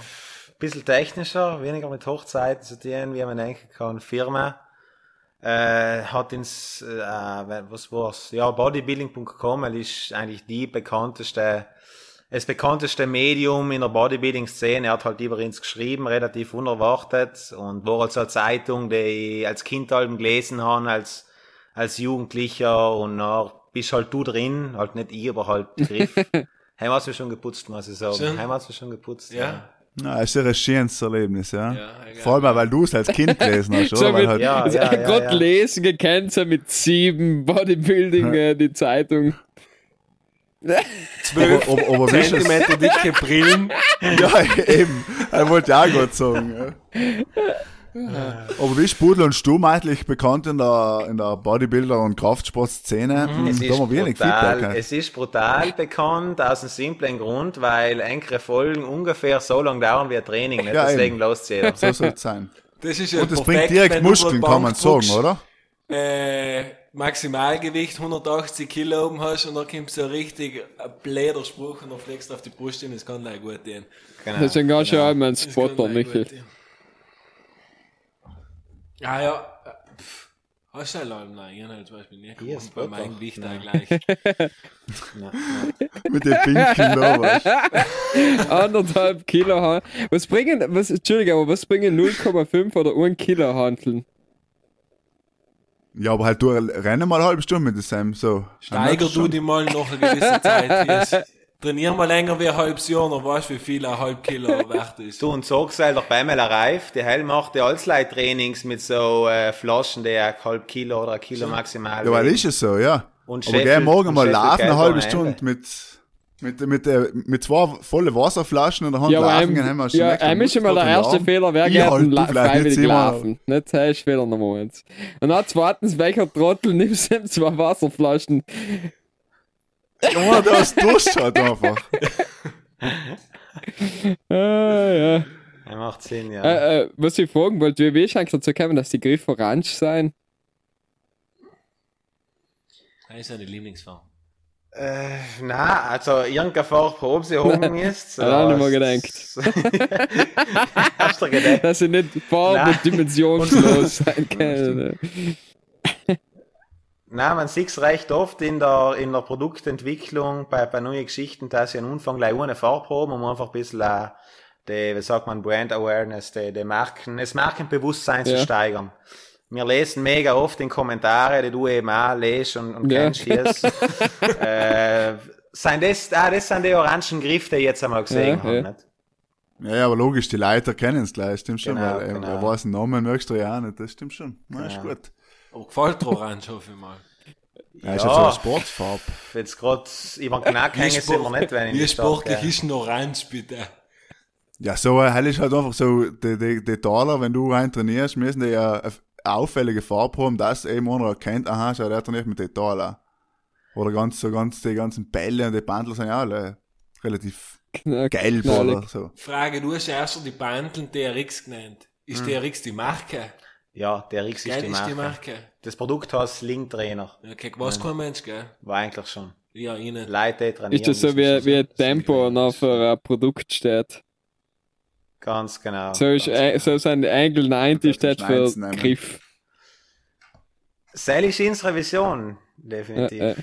bisschen technischer, weniger mit Hochzeiten zu tun, wie man denken kann. Firma äh, hat ins, äh, was war's? Ja, bodybuilding.com ist eigentlich die bekannteste, das bekannteste Medium in der Bodybuilding-Szene. Er hat halt über uns geschrieben, relativ unerwartet und war also eine Zeitung, die ich als Kind halt gelesen habe, als, als Jugendlicher und dann bist halt du drin, halt nicht ich, aber halt Griff. Heim hast du schon geputzt, muss ich sagen. Schön. Heim hast du schon geputzt. Ja. Na, ist ja ein schönes Erlebnis, ja. Ja. Vor allem, weil du es als Kind gelesen hast, So oder? Weil mit, halt, Ja, ja, ja, Gott ja. lesen gekannt, so mit sieben Bodybuilding, äh, die Zeitung. Zwölf aber, aber, es? Zentimeter dicke Brillen. Ja, eben. Er wollte ja auch gerade sagen. Ja. Aber wie ist Pudel und Stumm eigentlich bekannt in der, in der Bodybuilder- und Kraftsportszene? Mhm. Es Da ist, wenig brutal, Feedback. es ist brutal bekannt aus einem simplen Grund, weil enkere Folgen ungefähr so lang dauern wie ein Training. Nicht? Ja, Deswegen lässt jeder. So soll es sein. Das ist ja Und das perfekt, bringt direkt Muskeln, kann man sagen, oder? Äh, Maximalgewicht 180 Kilo oben hast und dann kommt so richtig ein bläder Spruch und dann fliegst du auf die Brust hin, das kann gleich gut gehen. Genau. Das ist ein ganz schön allgemein Das kann Spotter, Michael. Ja, ja. äh, pff, Hast du einen Nein, ich habe halt zum Beispiel nicht Hier, gewonnen, bei meinem Gewicht Nein. auch gleich. Ja, ja. Mit den Pinkeln da, du? Anderthalb Kilo haben. Was bringen, was, Entschuldigung, aber was bringen 0,5 oder 1 Kilo Handeln? Ja, aber halt du rennen mal eine halbe Stunde mit dem Sam, so. Steiger du die mal nach einer gewissen Zeit. Yes. Trainier mal länger wie ein halbes Jahr, dann weißt du, wie viel ein halb Kilo wert ist. Du und sagst halt auch bei Mel Reif, die Hell macht die Allsleit-Trainings mit so äh, Flaschen, die ein halb Kilo oder ein Kilo maximal. Ja, weil ist es so, ja. Und aber geh morgen und mal laufen, eine halbe Stunde Ende. mit, mit, mit, äh, mit zwei volle Wasserflaschen in der Hand Ja, aber laufen, einem, gehen, haben wir schon ja, ist schon mal der erste. Fehler, wer Ich geht halt, la freiwillig laufen. Nicht das ist Fehler Nummer eins. Und dann zweitens, welcher Trottel nimmst du zwei Wasserflaschen? Junge, du hast Durst halt einfach. Ah, ja. Ja, macht Sinn, ja. Äh, äh, was ich fragen wollte, wie ist eigentlich dazu gekommen, dass die Griffe orange sein? Das ist eine Lieblingsfarbe. Äh, na, also irgendeine Farbe sie haben müsst. Hat auch nicht mal gedacht. Hast du gedacht? Dass sie nicht farb- Nein. und dimensionslos sein können. Nein, man sieht es recht oft in der, in der Produktentwicklung bei, bei neuen Geschichten, dass sie am Anfang gleich ohne Farbe um einfach ein bisschen äh, die, wie sagt man, Brand Awareness, die, die Marken, das Markenbewusstsein zu Ja. steigern. Wir lesen mega oft in Kommentare, die du eben auch lesest und, und Ja. kennst hier. äh, sind das, ah, das sind die orangen Griffe, die ich jetzt einmal gesehen Ja, habe. ja. Nicht? Ja, aber logisch, die Leute kennen es gleich, stimmt schon, Genau, weil er, genau. er weiß den Namen, merkst du ja auch nicht, das stimmt schon. Na, ist Genau. gut. Aber gefällt dir Orange, hoffe ich mal. Ja, ist Ja. jetzt so eine Sportfarbe. Jetzt gerade über den Knack hängen sind wir nicht, wenn ich Wie sportlich ist ein Orange, bitte? Ja, so äh, hell ist halt einfach so, die, die, die Taler, wenn du rein trainierst, müssen die ja eine auffällige Farbe haben, dass eben einer erkennt, aha, schau, der trainiert mit den Taler. Oder ganz, so ganz, die ganzen Bälle und die Bandel sind ja alle relativ Knack- gelb knallig. oder so. Frage, du hast erst die Bandeln DRX genannt. Ist DRX die Marke? Ja, der Rix ist die ist die Marke. Marke? Das Produkt heißt Link Trainer. Okay, was kein Mensch, gell? War eigentlich schon. Ja, nicht. Leute trainieren. Ist das so wie, wie ein. Tempo und auf ein Produkt steht? Ganz genau. So, ist, ganz äh, so sind Angle 90 steht für. Griff. Sally Shins Revision, definitiv. Ja, ja.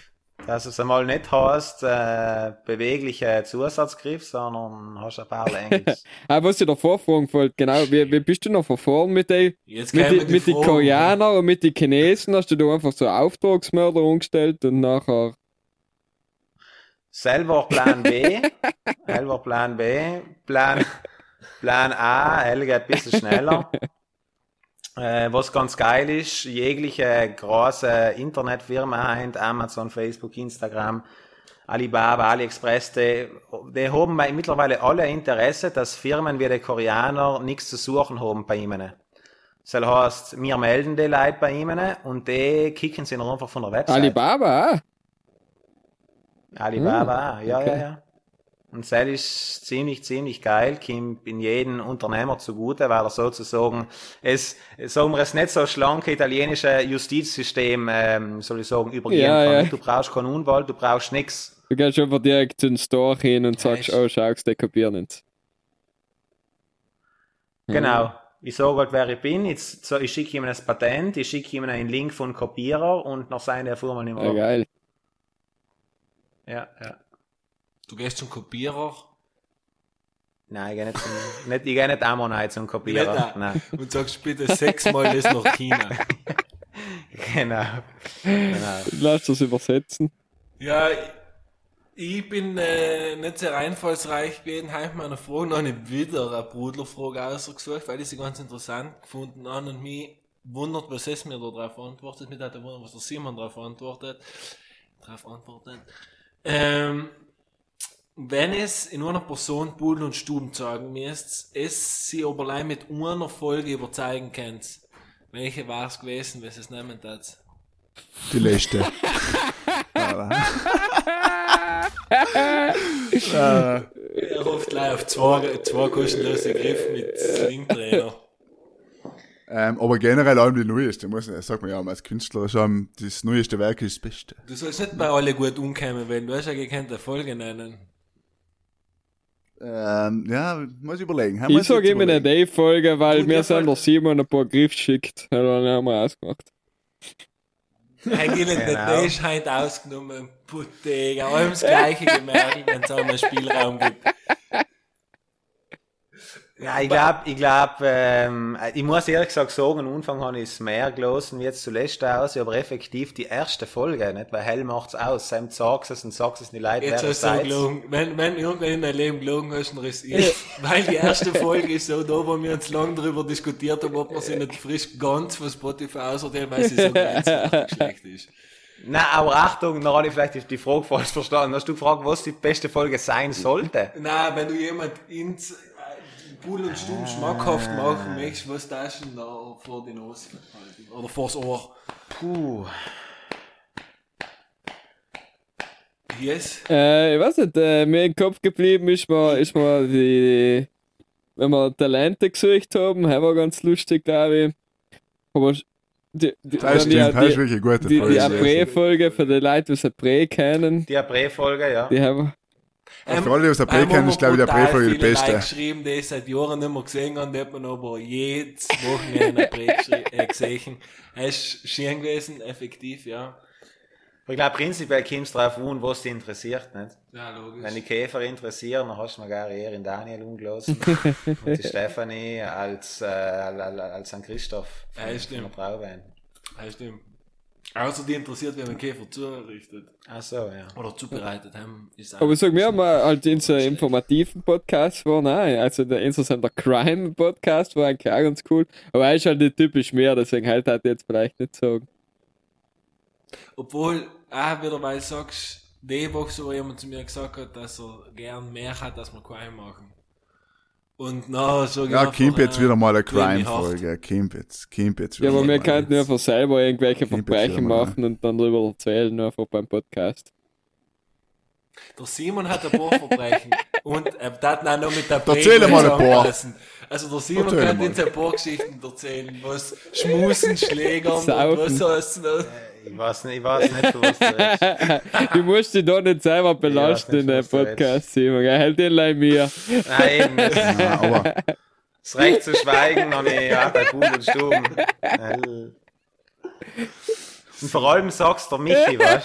Dass es einmal nicht heißt, äh, bewegliche Zusatzgriff, sondern hast ein paar Engels. Ah, was ich davor fragen wollte, genau, wie, wie bist du noch verfahren mit den mit, die, mit den. Koreanern und mit den Chinesen? Hast du da einfach so Auftragsmörder umgestellt und nachher. Selber Plan B, selber Plan B, Plan, Plan A, L geht ein bisschen schneller. Äh, was ganz geil ist, jegliche große Internetfirma Amazon, Facebook, Instagram, Alibaba, AliExpress, die, die haben mittlerweile alle Interesse, dass Firmen wie die Koreaner nichts zu suchen haben bei ihnen. Das heißt, wir melden die Leute bei ihnen und die kicken sie noch einfach von der Website. Alibaba? Alibaba, Hm, ja, okay. ja, ja. Und das ist ziemlich, ziemlich geil, kommt in jeden Unternehmer zugute, weil er sozusagen es, sagen wir es nicht so schlanke italienische Justizsystem, ähm, soll ich sagen, übergehen Ja, kann. ja. Du brauchst keinen Unwald, du brauchst nix. Du gehst einfach direkt zu den Store hin und sagst, Echt? oh, schau, die kopieren nicht. Genau. Ich sage halt, wer ich bin. Jetzt, so, ich schicke ihm das Patent, ich schicke ihm einen Link von Kopierer und nach seiner Firma nicht Ja, mehr. geil. Ja, ja. Du gehst zum Kopierer Nein, ich gehe nicht, zum, nicht, ich gehe nicht einmal rein zum Kopierer. Nicht. Nein. und sagst bitte sechsmal das nach China. Genau. genau. Lass das übersetzen. Ja, ich bin äh, nicht sehr einfallsreich gewesen, habe meiner Frage noch nicht wieder eine Brudlerfrage ausgesucht, weil ich sie ganz interessant gefunden habe und mich wundert, was es mir da drauf antwortet. Mit hat wundert, was der Simon drauf antwortet. Drauf antwortet. Ähm, wenn es in einer Person Pudel und Stuben zeigen müsst, es sie aber allein mit einer Folge überzeugen könnt, welche war es gewesen, was es nehmen hat? Die letzte. Er hofft gleich auf zwei, zwei kostenlose Griffe mit Slingtrainer. Ähm, aber generell allem die neueste, muss ich, sagt man ja, als Künstler schon, das neueste Werk ist das Beste. Du sollst nicht bei alle gut umkommen, weil du hast ja gekannt Folge nennen. Ähm, ja, muss ich überlegen. Haben Ich sage immer eine. Day-Folge, weil Gut, mir sind der Simon ein paar Griff schickt. Ja, dann haben wir ausgemacht. Eigentlich Genau. der ist heute ausgenommen. Puttega, allem das gleiche gemerkt, wenn es auch einen Spielraum gibt. Ja, ich glaube, ich glaube, ähm, ich muss ehrlich gesagt sagen, am Anfang habe ich es mehr gelassen wie jetzt zuletzt aus, aber effektiv die erste Folge, nicht? Weil hell macht's aus, Sam sagst es und sagst es nicht leid, Jetzt hast du gelogen. Wenn, wenn irgendwann in deinem Leben gelogen hast, dann ist es. Weil die erste Folge ist so da, wo wir uns lange darüber diskutiert haben, ob man sie nicht frisch ganz von Spotify ausortieren, weil sie so grenzwertig schlecht ist. Nein, aber Achtung, noch habe ich vielleicht die- die Frage falsch verstanden. Hast du gefragt, was die beste Folge sein sollte? Nein, wenn du jemand ins äh, Pudel und Stumm schmackhaft machen möchtest, was darfst du denn da vor die Nase halten? Oder vors Ohr? Puh. Yes. Äh, ich weiß nicht, äh, mir im Kopf geblieben ist mir, ist mir die, wenn wir Talente gesucht haben, das war ganz lustig, glaube ich. Aber die, die, Das stimmt, die, das ist die, wirklich eine gute die, die Folge. April-Folge für die Leute, die es April kennen, Die April-Folge, ja. die haben Für alle, die aus der April kennen, ist, glaube ich, die April-Folge die beste. Leute geschrieben, die ich seit Jahren nicht mehr gesehen habe, die hat man aber jedes Wochenende äh, gesehen. Es ist schön gewesen, effektiv, ja. Aber ich glaube, prinzipiell kommt es darauf an, was dich interessiert, nicht? Ja, logisch. Wenn die Käfer interessieren, dann hast du mir gar eher in Daniel umgelassen. und die Stefanie als, äh, als, als an Christoph Ja, von, stimmt. von der Brauwein. Ja, stimmt. Außer die interessiert, wie man Käfer zurichtet. Ach so, ja. Oder zubereitet haben, ist Aber sag, wir haben mal halt in so einem informativen Podcast war, nein, also der interessante Crime-Podcast war eigentlich auch ganz cool, aber er ist halt nicht typisch mehr, deswegen halt hat er jetzt vielleicht nicht sagen. Obwohl, auch wieder, weil du sagst, die Woche so jemand zu mir gesagt hat, dass er gern mehr hat, dass wir Crime machen. Und na, so Ja, Kimp jetzt wieder mal eine Crime Crime-Folge. Kimp jetzt, Kimp jetzt Ja, wieder aber wir könnten einfach selber irgendwelche Verbrechen machen und dann drüber erzählen, einfach beim Podcast. Der Simon hat ein paar Verbrechen. und er hat auch noch mit der Erzähl mal ein paar. Also der Simon Erzähl kann mal. uns ein paar Geschichten erzählen, was Schmusen, Schlägern was heißt noch. Ich weiß nicht, ich weiß nicht, was du musst dich da nicht selber belasten nicht, in dem redest. Podcast, Simon. gell? Halt den leih mir. Nein, Ja, aber das Recht zu schweigen habe ich ja bei Kuh und Stuben. Und vor allem sagst du Michi, weißt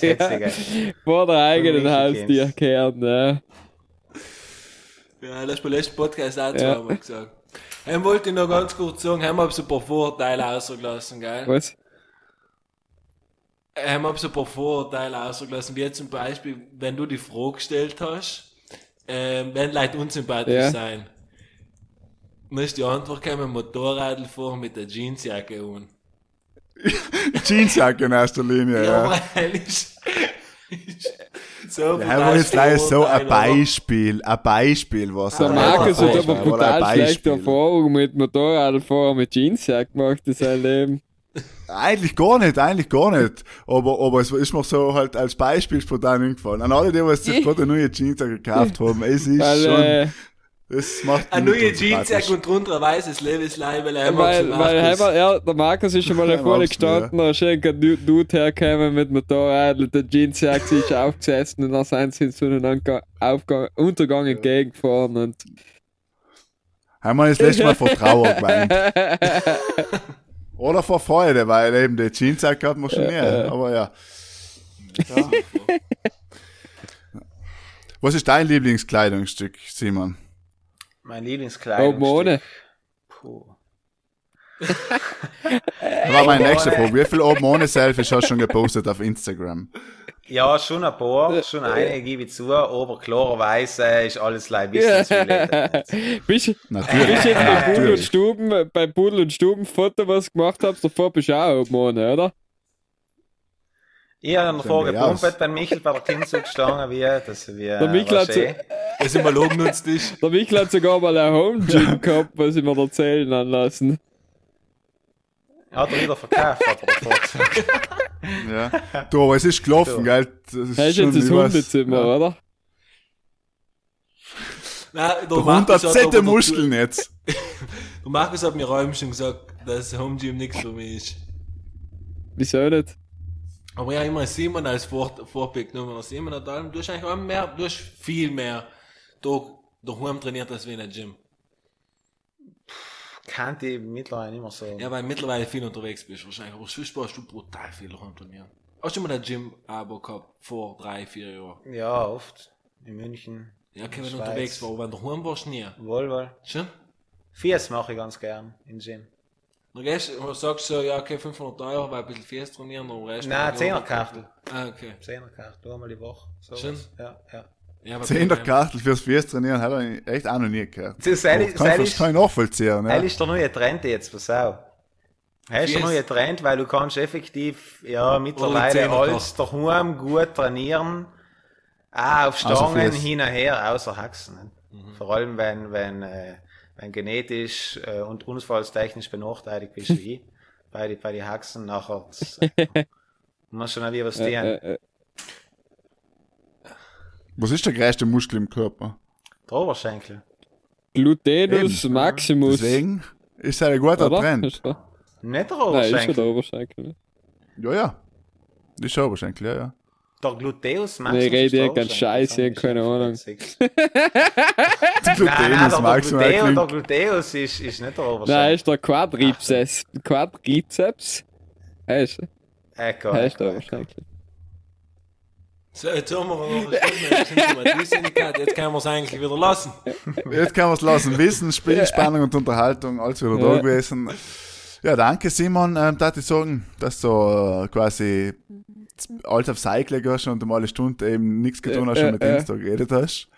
du? Ist. Vor der eigenen Haustür kehren, ne? Ja, das beim letzten Podcast auch Ja. zweimal gesagt. Dann wollte ich noch ganz kurz sagen, haben wir so ein paar Vorurteile ausgelassen, gell? Was? Haben wir so ein paar Vorurteile ausgelassen, wie zum Beispiel, wenn du die Frage gestellt hast, ähm, wenn Leute unsympathisch Ja. sein, dann ist die Antwort gekommen, Motorradl fahren mit der Jeansjacke an. Jeansjacke in erster Linie, Ja, ja. so Ja, aber jetzt leider so ein Beispiel, ein Beispiel, was Der er- Markus hat aber brutal ein schlechte Beispiel. Erfahrungen mit Motorradfahren mit Jeansjack gemacht in seinem Leben. Eigentlich gar nicht, eigentlich gar nicht. Aber, aber es ist mir so halt als Beispiel spontan eingefallen. An alle, die was sich gerade eine neue Jeansjacke gekauft haben, es ist Weil, schon, äh, es macht Eine neue. Jeansjacke und drunter ein weißes Levisleib, weil er weil, einmal, ja, der Markus ist schon mal Ja, vorne gestanden, da ist irgendein Du- Dude hergekommen mit Motorrad und der Jeansjack sich aufgesessen und dann sind sie in so einen Angang, Aufgang, Untergang entgegengefahren und Haben wir das letzte Mal vor Trauer geweint. Oder vor Freude, weil eben die Jeans hat man schon näher. Aber ja. ja. Was ist dein Lieblingskleidungsstück, Simon? Mein Lieblingskleidungsstück. Oben ohne. Puh. Das war meine nächste Frage. Wie viel oben ohne Selfies hast du schon gepostet auf Instagram? Ja, schon ein paar, schon einige gebe ich zu, aber klarerweise ist alles like Business related. bist, bist Natürlich. jetzt bei Pudel und. Stuben, bei Pudel und Stuben Foto, was du gemacht hast, davor bist du auch oben ohne, oder? Ich habe davor wir gepumpert beim Michel bei der Kindzugstange, wie, das wie, Der Michel was hat so-. Das immer ist. Der Michel hat sogar mal ein Home Gym gehabt, was ich mir erzählen anlassen. Hat er wieder verkauft, hat er. Ja. Du, aber es ist gelaufen, gell? Das ist Das ist schon jetzt das Hundezimmer, Ja. oder? Nein, der Der Hund hat fette Muskeln jetzt. Der Markus hat mir räumlich schon gesagt, dass Home Gym nichts für mich ist. Wieso nicht? Aber ja, immer Simon als Vor Vorbild genommen. Simon hat allem, du hast eigentlich auch mehr, du hast viel mehr da daheim trainiert als wie in der Gym. Kannte ich mittlerweile nicht mehr so. Ja, weil mittlerweile viel unterwegs bist wahrscheinlich. Aber sonst warst du brutal viel daheim trainieren. Hast du mal ein Gym-Abo gehabt vor drei, vier Jahren? Ja, oft. In München. Ja, okay, wenn du unterwegs war, aber wenn du daheim warst, nie. Wohl, wohl. Schon? Fies mache ich ganz gern im Gym. Dann gehst du, sagst du so, ja, okay, 500 Euro, weil ein bisschen Fies trainieren, und Rest. Nein, 10er Kartel. Ah, okay. 10er Karte, einmal die Woche. So Schön. Ja, ja. Ja, aber Zehn der Kartel fürs Fies trainieren hat er echt auch noch nie gehört. Das ist ehrlich- kann, ich- kann ich nachvollziehen. Das Ja. ist der neue Trend jetzt, pass auf. Das ist der neue Trend, weil du kannst effektiv, ja, Oder mittlerweile alles daheim gut trainieren. Auch auf Also Stangen fürs- hin und her, außer Haxen. ne? Mhm. Vor allem, wenn, wenn, äh, wenn genetisch äh, und unfallstechnisch benachteiligt bist wie ich, bei die, bei die Haxen nachher, das, äh, muss schon wie was tun. Was ist der größte Muskel im Körper? Der Oberschenkel. Gluteus Maximus. Deswegen ist er ein guter oder? Trend. Ist der? Nicht der Nein, ist schon Oberschenkel. der Oberschenkel. Ja, ja. Ist schon Oberschenkel, ja, ja. Der Gluteus Nee, Maximus. ich rede der Oberschenkel. Ich hab keine Ahnung. Die Nein, nein, Gluteus der, Gluteo, der klingt. Gluteus ist, ist nicht der Nein, Oberschenkel. ist der Quadrizeps. Quadrizeps. Heißt Echo, heißt der. Oberschenkel. So, jetzt haben wir noch eine Stunde, jetzt wir können wir es eigentlich wieder lassen. Jetzt kann man es lassen. Wissen, Spiel, Spannung und Unterhaltung, alles wieder da Ja. gewesen. Ja, danke Simon. Ähm, darf ich sagen, dass du äh, quasi alles auf Cycle gehst und um alle Stunde eben nichts getan hast und mit äh, äh. Insta geredet hast.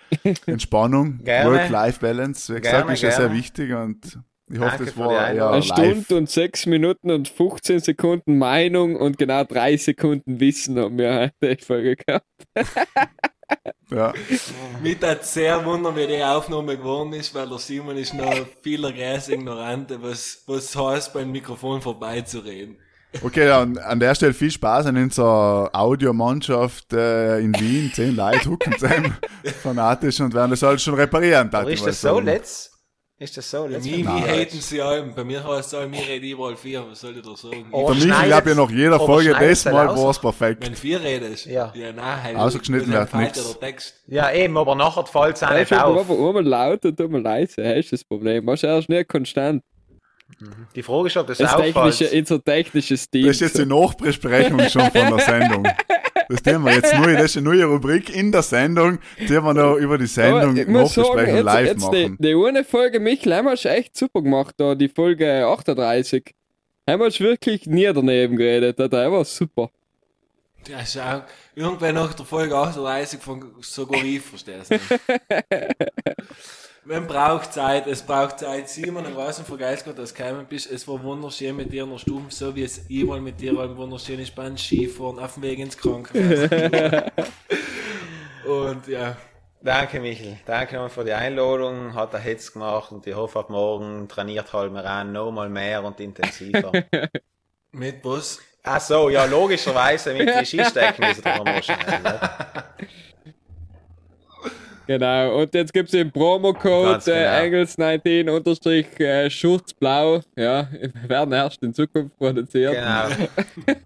Entspannung. Work-Life-Balance, wie gesagt, Gerne, ist ja sehr wichtig und ich hoffe, Danke das war ja. Eine live. Stunde und 6 Minuten und 15 Sekunden Meinung und genau 3 Sekunden Wissen haben wir heute die Folge gehabt. Ja. Mich hat sehr wundern, wie die Aufnahme geworden ist, weil der Simon ist noch viel Gräs ignorant, was, was heißt, beim Mikrofon vorbeizureden. Okay, und an der Stelle viel Spaß an unserer Audiomannschaft äh, in Wien. Zehn Leute hucken zusammen fanatisch und werden das alles schon reparieren. Aber ist das so sagen. Ist das so letzt? Wie, wie Nein. haten sie allem? Bei mir heißt es allem, ich rede überall vier, was soll ich da sagen? Oh. Für mich, ich glaube ja nach jeder Folge, das Mal war es perfekt. Wenn vier redest? Ja. Ja, nein, halt. Ausgeschnitten wird der Text. Ja, eben, aber nachher fällt es auch nicht auf. aber einmal laut und einmal leise, das ist das Problem. Machst du erst nicht konstant. Die Frage ist, ob das, Das technische, auffällt. unser technisches Team. Das ist jetzt die Nachbesprechung schon von der Sendung. Das tun wir jetzt neu, das ist eine neue Rubrik in der Sendung, die wir noch über die Sendung Nachbesprechung jetzt, live jetzt machen. Die, die eine Folge Michel haben wir echt super gemacht, da die Folge 38. Haben wir schon wirklich nie daneben geredet, da war super. Ja, schau. Irgendwann nach der Folge 38 von sogar ich versteh's nicht. Man braucht Zeit, es braucht Zeit. Simon, ich weiß nicht, vergeist gerade, dass du gekommen bist. Es war wunderschön mit dir in der Stube, so wie es ich mal mit dir war, wunderschön ist beim Skifahren, auf dem Weg ins Krankenhaus. Und ja, Danke, Michel. Danke nochmal für die Einladung. Hat er Hetz gemacht und ich hoffe, ab morgen trainiert halt mehr an, noch mal mehr und intensiver. mit was? Ach so, ja, logischerweise mit den Skistecken ist er noch schnell. Ne? Genau, und jetzt gibt es den Promo-Code Ganz genau. äh, Engels19 unterstrich äh, Schurzblau. Ja, werden erst in Zukunft produziert. Genau.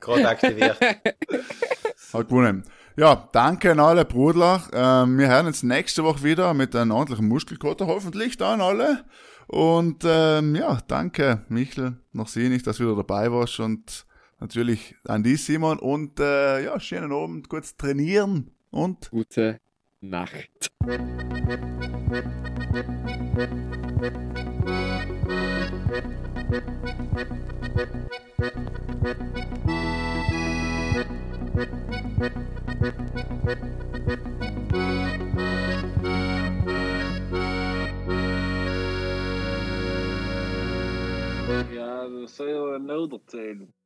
Gerade aktiviert. Hat gewonnen. Ja, danke an alle Brudler. Ähm, wir hören uns nächste Woche wieder mit einem ordentlichen Muskelkotter, hoffentlich dann alle. Und ähm, ja, danke Michel, noch sehe ich, dass du wieder dabei warst und natürlich an die Simon und äh, ja, schönen Abend, kurz trainieren und gute Nacht. Ja, dat is heel nodig.